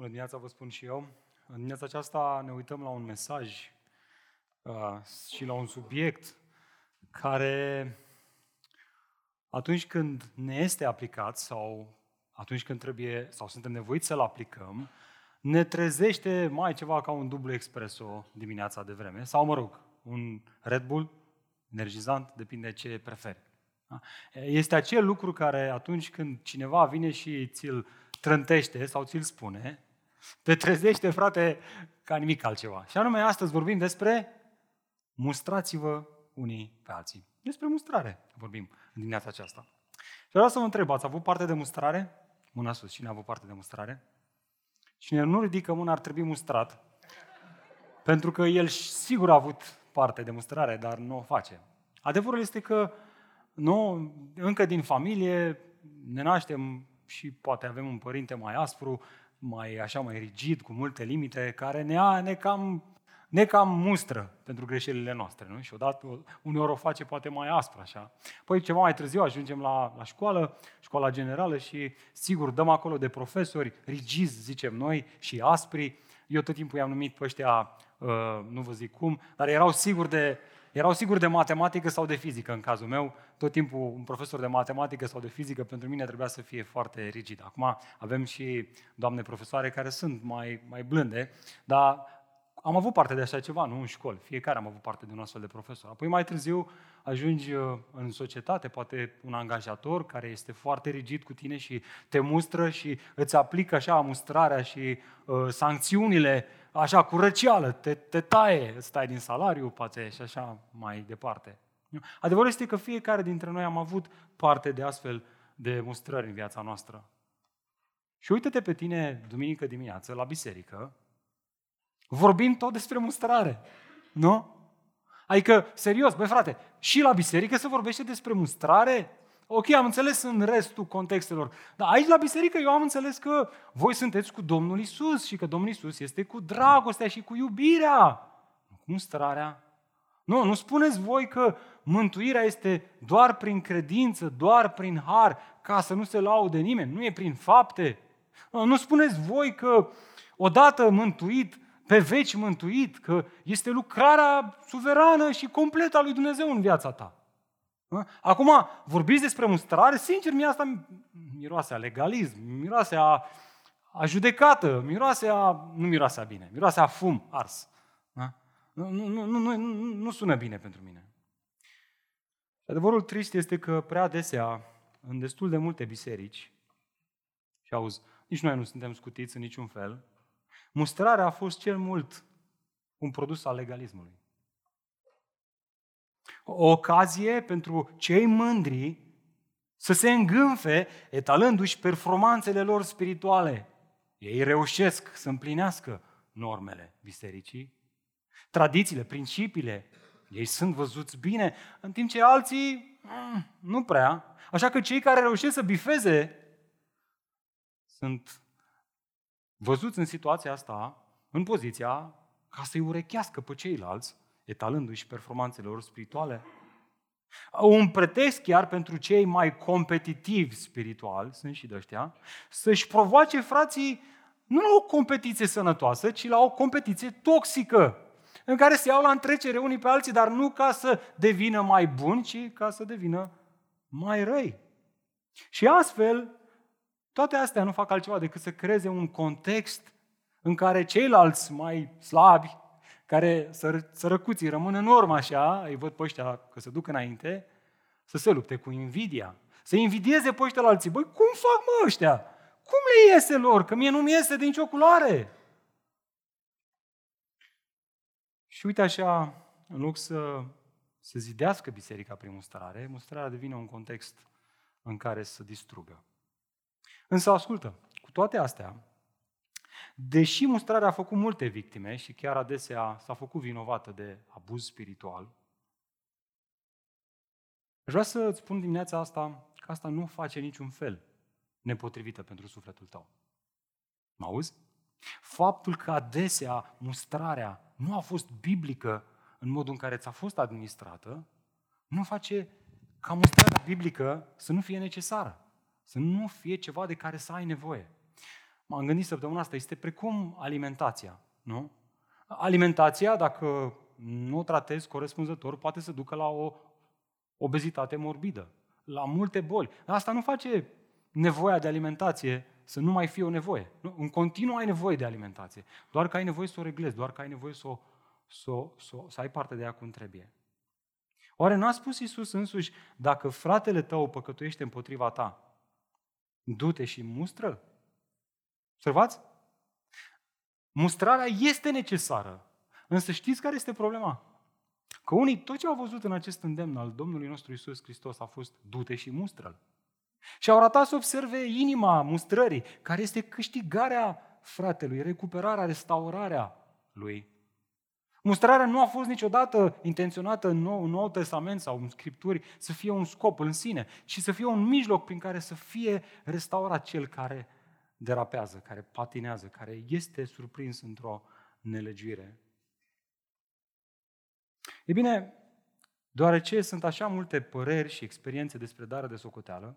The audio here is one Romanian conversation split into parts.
Bună dimineața, vă spun și eu. În dimineața aceasta ne uităm la un mesaj uh, și la un subiect care atunci când ne este aplicat sau atunci când trebuie sau suntem nevoiți să-l aplicăm, ne trezește mai ceva ca un dublu expreso dimineața de vreme sau, mă rog, un Red Bull energizant, depinde ce preferi. Da? Este acel lucru care atunci când cineva vine și ți-l trântește sau ți-l spune, te trezește, frate, ca nimic altceva. Și anume, astăzi vorbim despre mustrați-vă unii pe alții. Despre mustrare vorbim în dimineața aceasta. Și vreau să vă întreb, ați avut parte de mustrare? Mâna sus, cine a avut parte de mustrare? Cine nu ridică mâna ar trebui mustrat, pentru că el sigur a avut parte de mustrare, dar nu o face. Adevărul este că nu, încă din familie ne naștem și poate avem un părinte mai aspru, mai așa mai rigid, cu multe limite, care ne, a, ne, cam, ne cam mustră pentru greșelile noastre. Nu? Și odată, uneori o face poate mai aspră așa. Păi ceva mai târziu ajungem la, la școală, școala generală și sigur dăm acolo de profesori rigizi, zicem noi, și aspri. Eu tot timpul i-am numit pe ăștia, uh, nu vă zic cum, dar erau sigur de, erau sigur de matematică sau de fizică în cazul meu. Tot timpul un profesor de matematică sau de fizică pentru mine trebuia să fie foarte rigid. Acum avem și doamne profesoare care sunt mai, mai blânde, dar am avut parte de așa ceva, nu în școli. Fiecare am avut parte de un astfel de profesor. Apoi mai târziu ajungi uh, în societate, poate un angajator care este foarte rigid cu tine și te mustră și îți aplică așa mustrarea și uh, sancțiunile așa cu răceală, te, te taie, îți tai din salariu, poate și așa mai departe. Adevărul este că fiecare dintre noi am avut parte de astfel de mustrări în viața noastră. Și uite-te pe tine duminică dimineață la biserică, vorbim tot despre mustrare, nu? Adică, serios, băi frate, și la biserică se vorbește despre mustrare? Ok, am înțeles în restul contextelor. Dar aici la biserică eu am înțeles că voi sunteți cu Domnul Isus și că Domnul Isus este cu dragostea și cu iubirea. Cu mustrarea. Nu, nu spuneți voi că mântuirea este doar prin credință, doar prin har, ca să nu se laude nimeni. Nu e prin fapte. Nu, nu spuneți voi că odată mântuit, pe veci mântuit, că este lucrarea suverană și completă a lui Dumnezeu în viața ta. Acum, vorbiți despre mustrare, sincer, mie asta miroase a legalism, miroase a, a judecată, miroase a, nu miroase a bine, miroase a fum ars. Da? Nu, nu, nu, nu, nu sună bine pentru mine. Adevărul trist este că prea adesea, în destul de multe biserici, și auzi, nici noi nu suntem scutiți în niciun fel, mustrarea a fost cel mult un produs al legalismului. O ocazie pentru cei mândri să se îngânfe etalându-și performanțele lor spirituale. Ei reușesc să împlinească normele bisericii, tradițiile, principiile. Ei sunt văzuți bine, în timp ce alții mm, nu prea. Așa că cei care reușesc să bifeze sunt văzuți în situația asta, în poziția ca să-i urechească pe ceilalți etalându-și performanțele lor spirituale. Un pretext chiar pentru cei mai competitivi spiritual, sunt și de ăștia, să-și provoace frații nu la o competiție sănătoasă, ci la o competiție toxică, în care se iau la întrecere unii pe alții, dar nu ca să devină mai buni, ci ca să devină mai răi. Și astfel, toate astea nu fac altceva decât să creeze un context în care ceilalți mai slabi, care sărăcuții rămân în urmă așa, îi văd pe ăștia că se duc înainte, să se lupte cu invidia. Să invidieze pe ăștia la alții. Băi, cum fac mă ăștia? Cum le iese lor? Că mie nu mi iese din nicio culoare. Și uite așa, în loc să se zidească biserica prin mustrare, mustrarea devine un context în care să distrugă. Însă, ascultă, cu toate astea, Deși mustrarea a făcut multe victime și chiar adesea s-a făcut vinovată de abuz spiritual, aș vrea să îți spun dimineața asta că asta nu face niciun fel nepotrivită pentru sufletul tău. Mă auzi? Faptul că adesea mustrarea nu a fost biblică în modul în care ți-a fost administrată, nu face ca mustrarea biblică să nu fie necesară, să nu fie ceva de care să ai nevoie. M-am gândit săptămâna asta, este precum alimentația, nu? Alimentația, dacă nu o tratezi corespunzător, poate să ducă la o obezitate morbidă, la multe boli. Asta nu face nevoia de alimentație să nu mai fie o nevoie. Nu? În continuu ai nevoie de alimentație, doar că ai nevoie să o reglezi, doar că ai nevoie să, o, să, o, să, o, să ai parte de ea cum trebuie. Oare nu a spus Iisus însuși, dacă fratele tău păcătuiește împotriva ta, du-te și mustră? Observați? Mustrarea este necesară. Însă știți care este problema? Că unii, tot ce au văzut în acest îndemn al Domnului nostru Isus Hristos a fost du-te și mustră-l. Și au ratat să observe inima mustrării, care este câștigarea fratelui, recuperarea, restaurarea lui. Mustrarea nu a fost niciodată intenționată în Nou, în nou Testament sau în Scripturi să fie un scop în sine, ci să fie un mijloc prin care să fie restaurat cel care derapează, care patinează, care este surprins într-o nelegiuire. E bine, deoarece sunt așa multe păreri și experiențe despre darea de socoteală,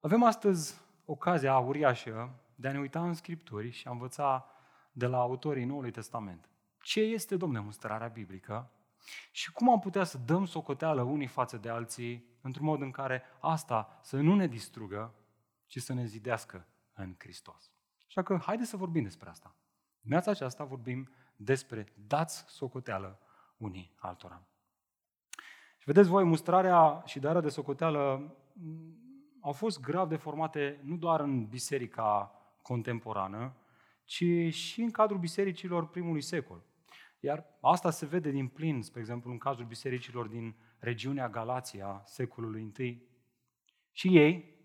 avem astăzi ocazia uriașă de a ne uita în Scripturi și a învăța de la autorii Noului Testament. Ce este, domne, mustrarea biblică și cum am putea să dăm socoteală unii față de alții într-un mod în care asta să nu ne distrugă, ci să ne zidească în Hristos. Așa că haideți să vorbim despre asta. Dimineața aceasta vorbim despre dați socoteală unii altora. Și vedeți voi, mustrarea și darea de socoteală au fost grav deformate nu doar în biserica contemporană, ci și în cadrul bisericilor primului secol. Iar asta se vede din plin, spre exemplu, în cazul bisericilor din regiunea Galația, secolului I. Și ei,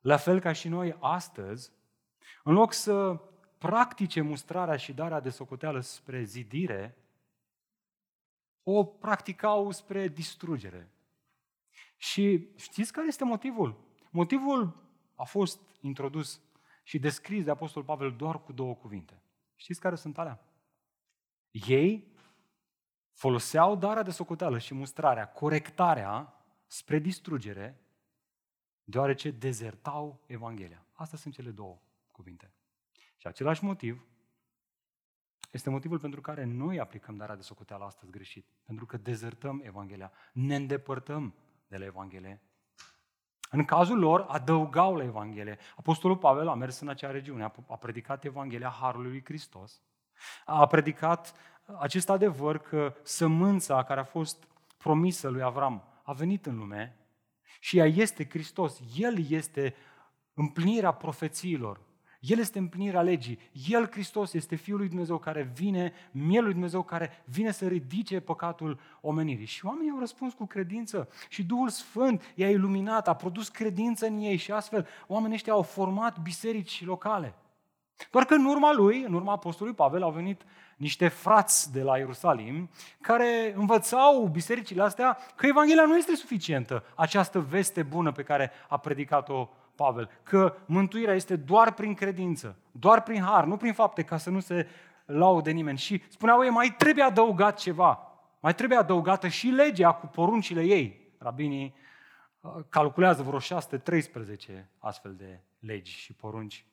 la fel ca și noi astăzi, în loc să practice mustrarea și darea de socoteală spre zidire, o practicau spre distrugere. Și știți care este motivul? Motivul a fost introdus și descris de Apostol Pavel doar cu două cuvinte. Știți care sunt alea? Ei foloseau darea de socoteală și mustrarea, corectarea spre distrugere, deoarece dezertau Evanghelia. Astea sunt cele două cuvinte. Și același motiv este motivul pentru care noi aplicăm darea de socoteală astăzi greșit. Pentru că dezertăm Evanghelia, ne îndepărtăm de la Evanghelie în cazul lor, adăugau la Evanghelie. Apostolul Pavel a mers în acea regiune, a predicat Evanghelia Harului lui Hristos, a predicat acest adevăr că sămânța care a fost promisă lui Avram a venit în lume și ea este Hristos. El este împlinirea profețiilor. El este împlinirea legii. El, Hristos, este Fiul lui Dumnezeu care vine, Mielul lui Dumnezeu care vine să ridice păcatul omenirii. Și oamenii au răspuns cu credință și Duhul Sfânt i-a iluminat, a produs credință în ei și astfel oamenii ăștia au format biserici locale. Doar că în urma lui, în urma apostolului Pavel, au venit niște frați de la Ierusalim care învățau bisericile astea că Evanghelia nu este suficientă, această veste bună pe care a predicat-o Pavel, că mântuirea este doar prin credință, doar prin har, nu prin fapte, ca să nu se laude nimeni. Și spuneau ei, mai trebuie adăugat ceva, mai trebuie adăugată și legea cu poruncile ei. Rabinii uh, calculează vreo 613 astfel de legi și porunci.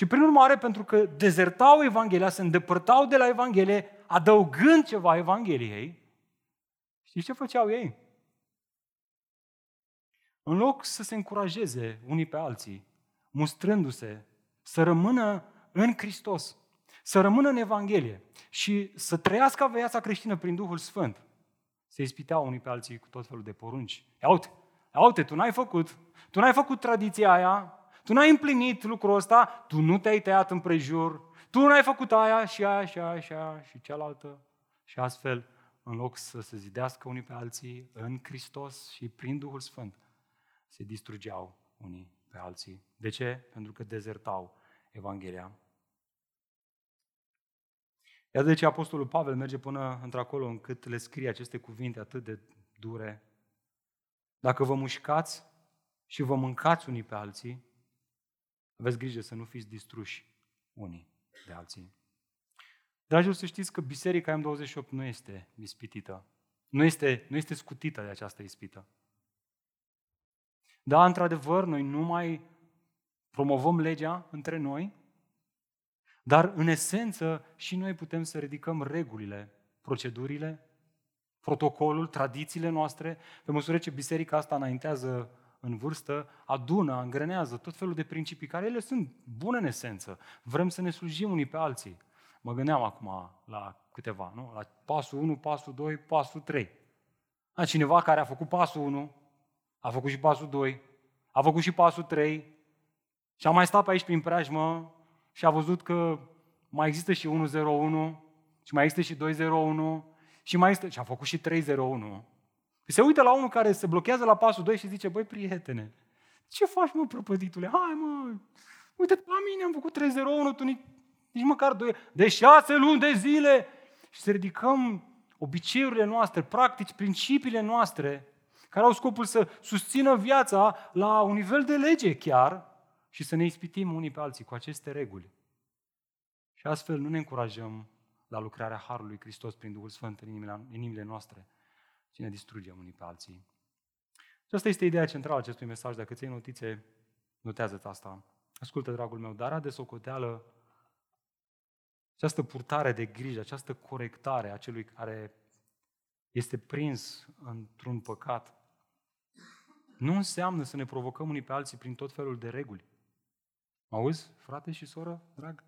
Și prin urmare, pentru că dezertau Evanghelia, se îndepărtau de la Evanghelie, adăugând ceva Evangheliei, știți ce făceau ei? În loc să se încurajeze unii pe alții, mustrându-se, să rămână în Hristos, să rămână în Evanghelie și să trăiască viața creștină prin Duhul Sfânt, se ispiteau unii pe alții cu tot felul de porunci. Ia uite, ia uite, tu n-ai făcut, tu n-ai făcut tradiția aia, tu n-ai împlinit lucrul ăsta, tu nu te-ai tăiat în prejur, tu n-ai făcut aia și aia și aia și aia și cealaltă. Și astfel, în loc să se zidească unii pe alții în Hristos și prin Duhul Sfânt, se distrugeau unii pe alții. De ce? Pentru că dezertau Evanghelia. Iată de ce Apostolul Pavel merge până într-acolo încât le scrie aceste cuvinte atât de dure. Dacă vă mușcați și vă mâncați unii pe alții, aveți grijă să nu fiți distruși unii de alții. Dragilor, să știți că Biserica M28 nu este ispitită. Nu este, nu este scutită de această ispită. Da, într-adevăr, noi nu mai promovăm legea între noi, dar în esență și noi putem să ridicăm regulile, procedurile, protocolul, tradițiile noastre, pe măsură ce biserica asta înaintează în vârstă, adună, angrenează tot felul de principii care ele sunt bune în esență. Vrem să ne slujim unii pe alții. Mă gândeam acum la câteva, nu? La pasul 1, pasul 2, pasul 3. A, cineva care a făcut pasul 1, a făcut și pasul 2, a făcut și pasul 3 și a mai stat pe aici prin preajmă și a văzut că mai există și 101 și mai există și 201 și mai există și a făcut și 301. Se uită la unul care se blochează la pasul 2 și zice, băi, prietene, ce faci, mă, prăpăditule? Hai, mă, uite la mine am făcut 301, tu nici, nici măcar 2, de șase luni de zile. Și să ridicăm obiceiurile noastre, practici, principiile noastre, care au scopul să susțină viața la un nivel de lege chiar și să ne ispitim unii pe alții cu aceste reguli. Și astfel nu ne încurajăm la lucrarea Harului Hristos prin Duhul Sfânt în inimile, în inimile noastre, ci ne distrugem unii pe alții. Și asta este ideea centrală a acestui mesaj. Dacă ți notițe, notează-ți asta. Ascultă, dragul meu, dar de socoteală această purtare de grijă, această corectare a celui care este prins într-un păcat, nu înseamnă să ne provocăm unii pe alții prin tot felul de reguli. Auzi, frate și soră, drag?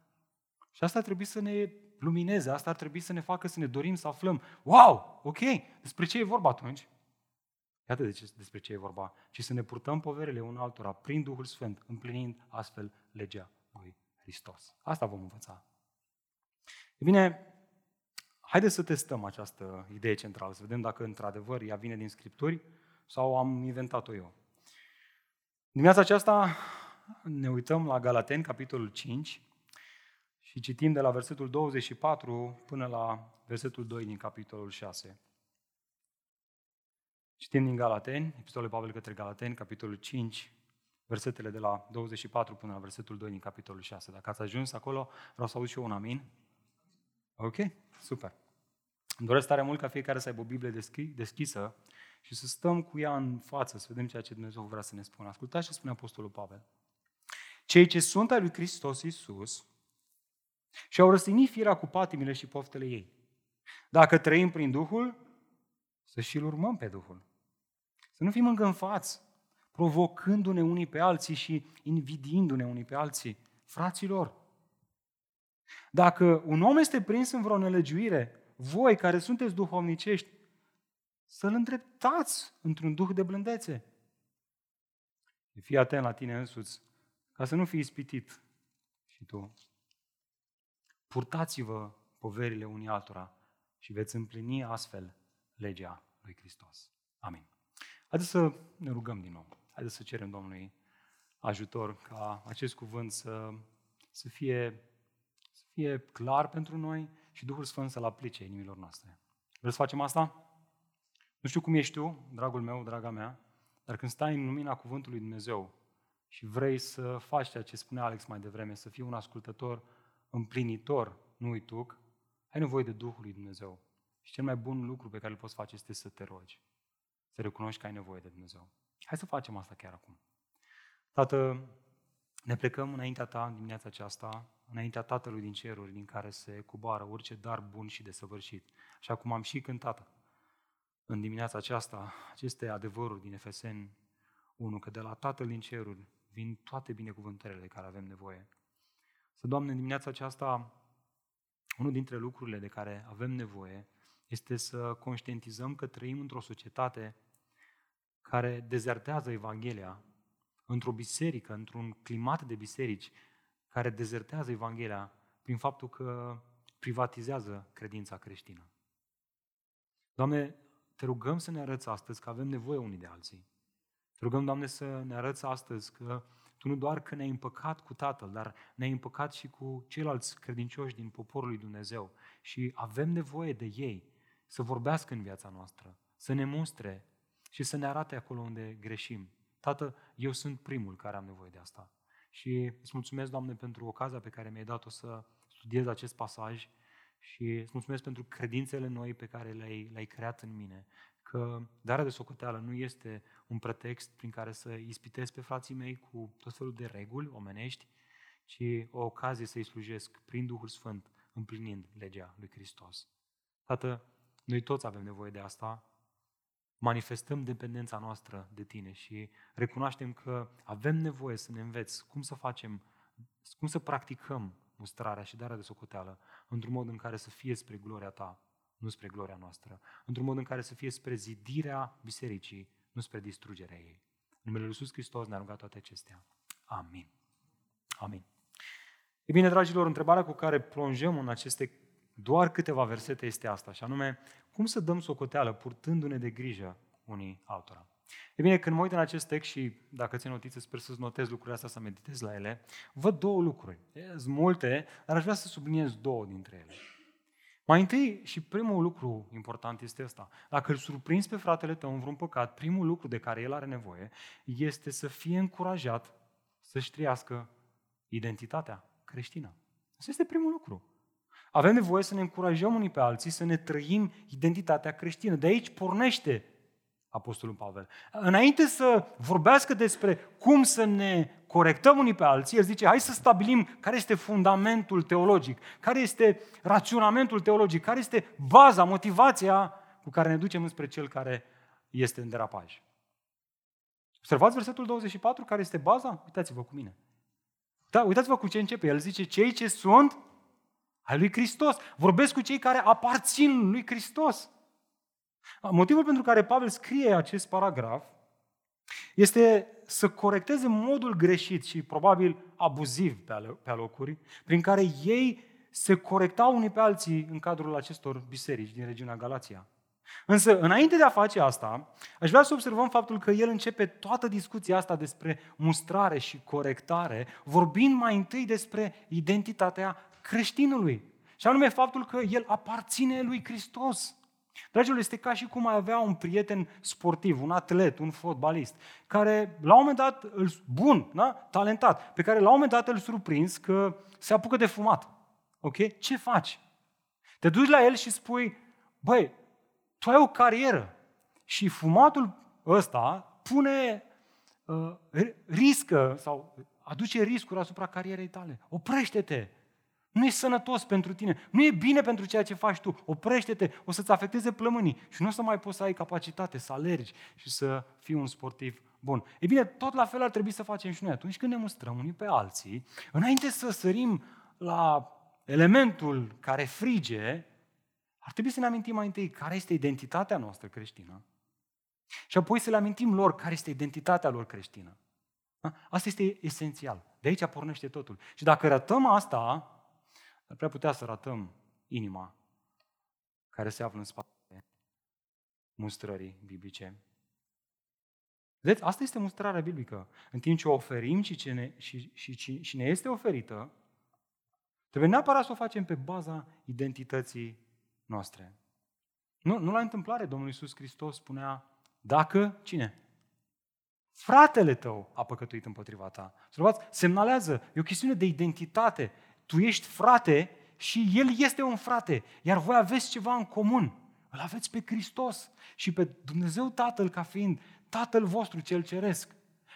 Și asta trebuie să ne lumineze, asta ar trebui să ne facă să ne dorim să aflăm, wow, ok, despre ce e vorba atunci? Iată de ce, despre ce e vorba. Ci să ne purtăm poverile unul altora prin Duhul Sfânt, împlinind astfel legea lui Hristos. Asta vom învăța. E bine, haideți să testăm această idee centrală, să vedem dacă într-adevăr ea vine din Scripturi sau am inventat-o eu. Dimineața aceasta ne uităm la Galateni, capitolul 5, și citim de la versetul 24 până la versetul 2 din capitolul 6. Citim din Galateni, epistolul Pavel către Galateni, capitolul 5, versetele de la 24 până la versetul 2 din capitolul 6. Dacă ați ajuns acolo, vreau să aud și eu un amin. Ok? Super. Îmi doresc tare mult ca fiecare să aibă o Biblie deschisă și să stăm cu ea în față, să vedem ceea ce Dumnezeu vrea să ne spună. Ascultați ce spune Apostolul Pavel. Cei ce sunt ai lui Hristos Iisus și au răstignit firea cu patimile și poftele ei. Dacă trăim prin Duhul, să și-L urmăm pe Duhul. Să nu fim îngânfați, provocându-ne unii pe alții și invidiindu-ne unii pe alții. Fraților, dacă un om este prins în vreo nelegiuire, voi care sunteți duhovnicești, să-l îndreptați într-un duh de blândețe. Fii atent la tine însuți, ca să nu fii ispitit și tu. Purtați-vă poverile unii altora și veți împlini astfel legea lui Hristos. Amin. Haideți să ne rugăm din nou. Haideți să cerem Domnului ajutor ca acest cuvânt să, să, fie, să fie clar pentru noi și Duhul Sfânt să-l aplice inimilor noastre. Vreți să facem asta? Nu știu cum ești tu, dragul meu, draga mea, dar când stai în lumina Cuvântului Dumnezeu și vrei să faci ceea ce spunea Alex mai devreme, să fii un ascultător împlinitor, nu uituc, ai nevoie de Duhul lui Dumnezeu. Și cel mai bun lucru pe care îl poți face este să te rogi. Să recunoști că ai nevoie de Dumnezeu. Hai să facem asta chiar acum. Tată, ne plecăm înaintea Ta în dimineața aceasta, înaintea Tatălui din ceruri, din care se cuboară orice dar bun și desăvârșit. Așa cum am și cântat în dimineața aceasta aceste adevăruri din Efeseni 1, că de la Tatăl din ceruri vin toate binecuvântările de care avem nevoie. Să, Doamne, în dimineața aceasta, unul dintre lucrurile de care avem nevoie este să conștientizăm că trăim într-o societate care dezertează Evanghelia, într-o biserică, într-un climat de biserici care dezertează Evanghelia prin faptul că privatizează credința creștină. Doamne, te rugăm să ne arăți astăzi că avem nevoie unii de alții. Te rugăm, Doamne, să ne arăți astăzi că Tu nu doar că ne-ai împăcat cu Tatăl, dar ne-ai împăcat și cu ceilalți credincioși din poporul lui Dumnezeu. Și avem nevoie de ei să vorbească în viața noastră, să ne mustre și să ne arate acolo unde greșim. Tată, eu sunt primul care am nevoie de asta. Și îți mulțumesc, Doamne, pentru ocazia pe care mi-ai dat-o să studiez acest pasaj și îți mulțumesc pentru credințele noi pe care le-ai, le-ai creat în mine, că darea de socoteală nu este un pretext prin care să ispitez pe frații mei cu tot felul de reguli omenești, ci o ocazie să-i slujesc prin Duhul Sfânt, împlinind legea lui Hristos. Tată, noi toți avem nevoie de asta, manifestăm dependența noastră de tine și recunoaștem că avem nevoie să ne înveți cum să facem, cum să practicăm mustrarea și darea de socoteală într-un mod în care să fie spre gloria ta, nu spre gloria noastră, într-un mod în care să fie spre zidirea bisericii, nu spre distrugerea ei. În numele Lui Iisus Hristos ne-a rugat toate acestea. Amin. Amin. E bine, dragilor, întrebarea cu care plonjăm în aceste doar câteva versete este asta, și anume, cum să dăm socoteală purtându-ne de grijă unii altora? E bine, când mă uit în acest text și dacă ți notițe, sper să-ți notez lucrurile astea, să meditezi la ele, văd două lucruri. Sunt multe, dar aș vrea să subliniez două dintre ele. Mai întâi și primul lucru important este ăsta. Dacă îl surprinzi pe fratele tău în vreun păcat, primul lucru de care el are nevoie este să fie încurajat să-și trăiască identitatea creștină. Asta este primul lucru. Avem nevoie să ne încurajăm unii pe alții, să ne trăim identitatea creștină. De aici pornește Apostolul Pavel. Înainte să vorbească despre cum să ne corectăm unii pe alții, el zice, hai să stabilim care este fundamentul teologic, care este raționamentul teologic, care este baza, motivația cu care ne ducem înspre cel care este în derapaj. Observați versetul 24, care este baza? Uitați-vă cu mine. Da, uitați-vă cu ce începe. El zice, cei ce sunt ai lui Hristos. Vorbesc cu cei care aparțin lui Hristos. Motivul pentru care Pavel scrie acest paragraf este să corecteze modul greșit și probabil abuziv pe alocuri, prin care ei se corectau unii pe alții în cadrul acestor biserici din regiunea Galația. Însă, înainte de a face asta, aș vrea să observăm faptul că el începe toată discuția asta despre mustrare și corectare, vorbind mai întâi despre identitatea creștinului. Și anume faptul că el aparține lui Hristos. Dragilor, este ca și cum ai avea un prieten sportiv, un atlet, un fotbalist, care la un moment dat, bun, da? talentat, pe care la un moment dat îl surprins că se apucă de fumat. Ok? Ce faci? Te duci la el și spui, băi, tu ai o carieră și fumatul ăsta pune, uh, riscă sau aduce riscuri asupra carierei tale. Oprește-te! Nu e sănătos pentru tine, nu e bine pentru ceea ce faci tu. Oprește-te, o să-ți afecteze plămânii și nu o să mai poți să ai capacitate să alergi și să fii un sportiv bun. E bine, tot la fel ar trebui să facem și noi atunci când ne mustrăm unii pe alții, înainte să sărim la elementul care frige, ar trebui să ne amintim mai întâi care este identitatea noastră creștină și apoi să le amintim lor care este identitatea lor creștină. Da? Asta este esențial. De aici pornește totul. Și dacă ratăm asta, ar prea putea să ratăm inima care se află în spatele mustrării biblice. Vedeți, asta este mustrarea biblică. În timp ce o oferim și, ce ne, și, și, și ne este oferită, trebuie neapărat să o facem pe baza identității noastre. Nu, nu la întâmplare, Domnul Iisus Hristos spunea, dacă, cine? Fratele tău a păcătuit împotriva ta. Să semnalează, e o chestiune de identitate. Tu ești frate și el este un frate, iar voi aveți ceva în comun. Îl aveți pe Hristos și pe Dumnezeu Tatăl ca fiind Tatăl vostru cel ceresc.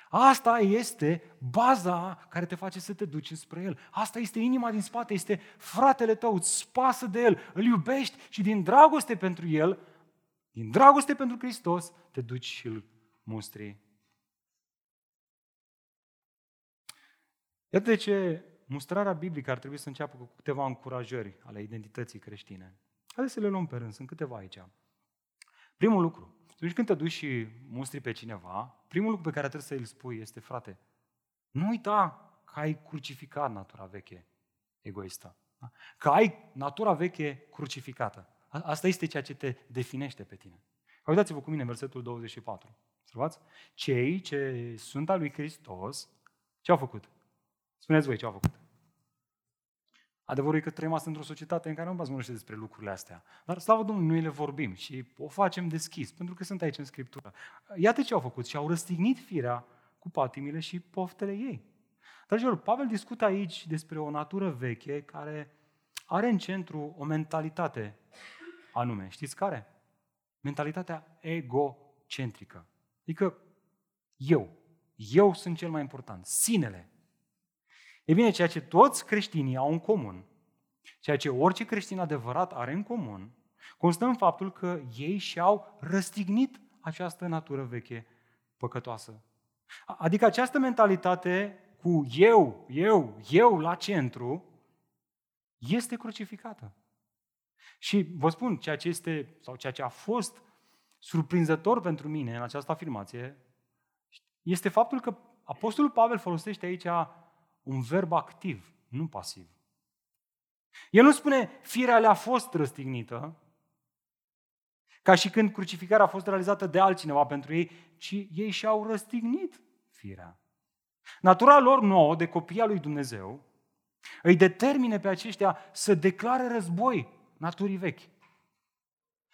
Asta este baza care te face să te duci spre El. Asta este inima din spate, este fratele tău, îți spasă de El, îl iubești și din dragoste pentru El, din dragoste pentru Hristos, te duci și îl mustri. Iată de ce mustrarea biblică ar trebui să înceapă cu câteva încurajări ale identității creștine. Haideți să le luăm pe rând, sunt câteva aici. Primul lucru, atunci când te duci și mustri pe cineva, primul lucru pe care trebuie să îl spui este, frate, nu uita că ai crucificat natura veche egoistă. Da? Că ai natura veche crucificată. Asta este ceea ce te definește pe tine. Uitați-vă cu mine versetul 24. Observați? Cei ce sunt al lui Hristos, ce au făcut? Spuneți voi ce au făcut. Adevărul e că trăim astăzi într-o societate în care nu vorbește despre lucrurile astea. Dar, slavă Domnului, noi le vorbim și o facem deschis, pentru că sunt aici în Scriptură. Iată ce au făcut și au răstignit firea cu patimile și poftele ei. Dragilor, Pavel discută aici despre o natură veche care are în centru o mentalitate anume. Știți care? mentalitatea egocentrică. Adică eu, eu sunt cel mai important, sinele. E bine, ceea ce toți creștinii au în comun, ceea ce orice creștin adevărat are în comun, constă în faptul că ei și-au răstignit această natură veche păcătoasă. Adică această mentalitate cu eu, eu, eu la centru, este crucificată. Și vă spun, ceea ce este, sau ceea ce a fost surprinzător pentru mine în această afirmație, este faptul că Apostolul Pavel folosește aici un verb activ, nu pasiv. El nu spune, firea le-a fost răstignită, ca și când crucificarea a fost realizată de altcineva pentru ei, ci ei și-au răstignit firea. Natura lor nouă, de copia lui Dumnezeu, îi determine pe aceștia să declare război naturii vechi.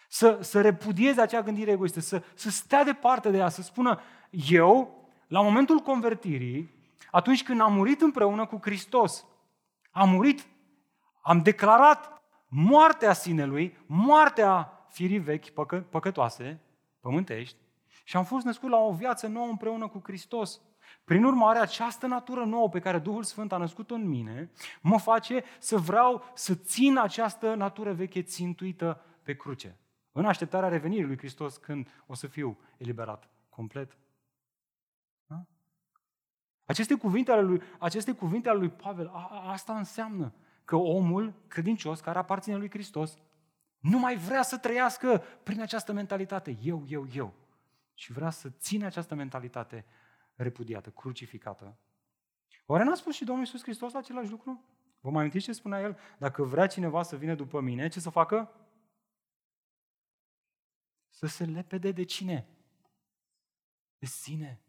Să, să repudieze acea gândire egoistă, să, să stea departe de ea, să spună, eu, la momentul convertirii, atunci când am murit împreună cu Hristos, am murit, am declarat moartea sinelui, moartea firii vechi, păcă, păcătoase, pământești, și am fost născut la o viață nouă împreună cu Hristos. Prin urmare, această natură nouă pe care Duhul Sfânt a născut-o în mine, mă face să vreau să țin această natură veche țintuită pe cruce. În așteptarea revenirii lui Hristos când o să fiu eliberat complet. Da? Aceste cuvinte ale lui, aceste cuvinte ale lui Pavel, a, a, asta înseamnă că omul credincios care aparține lui Hristos nu mai vrea să trăiască prin această mentalitate, eu, eu, eu. Și vrea să țină această mentalitate repudiată, crucificată. Oare n-a spus și Domnul Iisus Hristos același lucru? Vă mai amintiți ce spunea El? Dacă vrea cineva să vină după mine, ce să facă? Să se lepede de cine? De sine.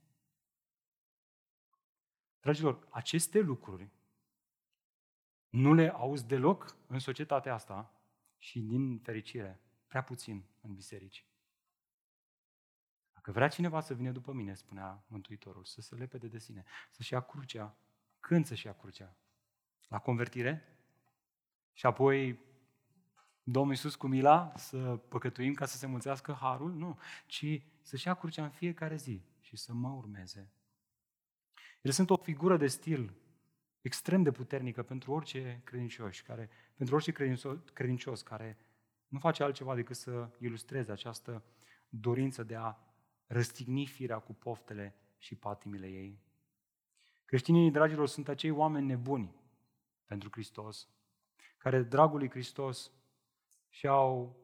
Dragilor, aceste lucruri nu le auzi deloc în societatea asta și, din fericire, prea puțin în biserici. Dacă vrea cineva să vină după mine, spunea Mântuitorul, să se lepede de sine, să-și ia crucea. Când să-și ia crucea? La convertire? Și apoi Domnul Iisus cu mila să păcătuim ca să se mulțească harul? Nu, ci să-și ia crucea în fiecare zi și să mă urmeze. Ele sunt o figură de stil extrem de puternică pentru orice credincios, care, pentru orice credincios, credincios care nu face altceva decât să ilustreze această dorință de a răstigni firea cu poftele și patimile ei. Creștinii, dragilor, sunt acei oameni nebuni pentru Hristos, care, dragul lui Hristos, și-au,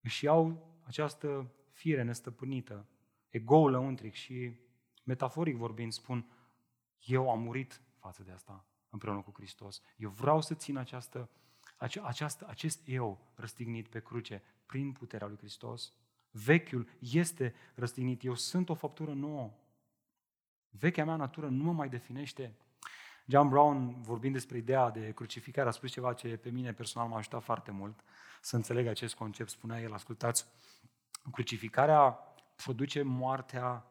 își iau această fire nestăpânită, egoul lăuntric și, metaforic vorbind, spun, eu am murit față de asta împreună cu Hristos. Eu vreau să țin această, ace, această, acest eu răstignit pe cruce prin puterea lui Hristos. Vechiul este răstignit. Eu sunt o făptură nouă. Vechea mea natură nu mă mai definește. John Brown, vorbind despre ideea de crucificare, a spus ceva ce pe mine personal m-a ajutat foarte mult să înțeleg acest concept. Spunea el, ascultați, crucificarea produce moartea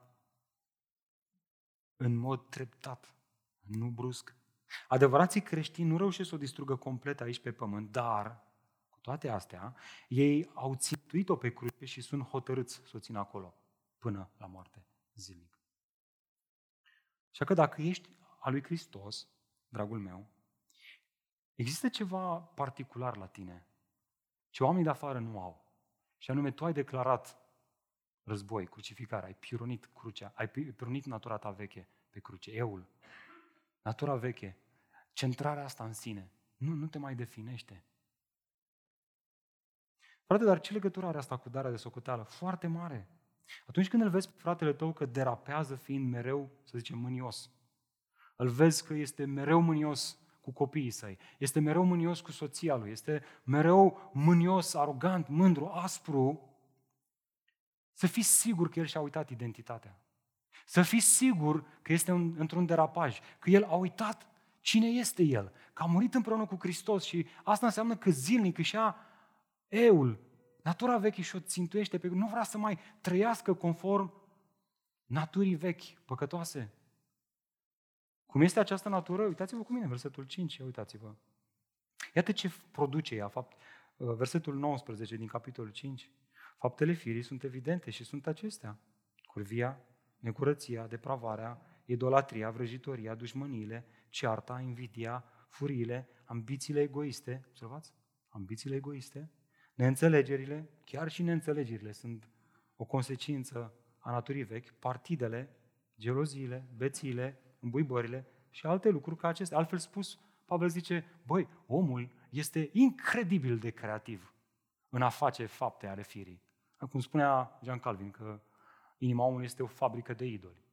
în mod treptat, nu brusc. Adevărații creștini nu reușesc să o distrugă complet aici pe pământ, dar cu toate astea, ei au țintuit-o pe cruce și sunt hotărâți să o țină acolo până la moarte zilnic. Așa că dacă ești al lui Hristos, dragul meu, există ceva particular la tine, ce oamenii de afară nu au. Și anume, tu ai declarat război, crucificare, ai pironit crucea, ai pironit natura ta veche pe cruce, eul, natura veche, centrarea asta în sine, nu, nu te mai definește. Frate, dar ce legătură are asta cu darea de socoteală? Foarte mare. Atunci când îl vezi pe fratele tău că derapează fiind mereu, să zicem, mânios, îl vezi că este mereu mânios cu copiii săi, este mereu mânios cu soția lui, este mereu mânios, arogant, mândru, aspru, să fii sigur că el și-a uitat identitatea. Să fii sigur că este un, într-un derapaj, că el a uitat cine este el, că a murit împreună cu Hristos și asta înseamnă că zilnic își ia eul, natura veche și o țintuiește pe nu vrea să mai trăiască conform naturii vechi, păcătoase. Cum este această natură? Uitați-vă cu mine, versetul 5, uitați-vă. Iată ce produce ea, fapt, uh, versetul 19 din capitolul 5. Faptele firii sunt evidente și sunt acestea. Curvia, necurăția, depravarea, idolatria, vrăjitoria, dușmăniile, cearta, invidia, furiile, ambițiile egoiste, observați? Ambițiile egoiste, neînțelegerile, chiar și neînțelegerile sunt o consecință a naturii vechi, partidele, geloziile, bețiile, îmbuibările și alte lucruri ca acestea. Altfel spus, Pavel zice, băi, omul este incredibil de creativ în a face fapte ale firii. Cum spunea Jean Calvin, că inima omului este o fabrică de idoli.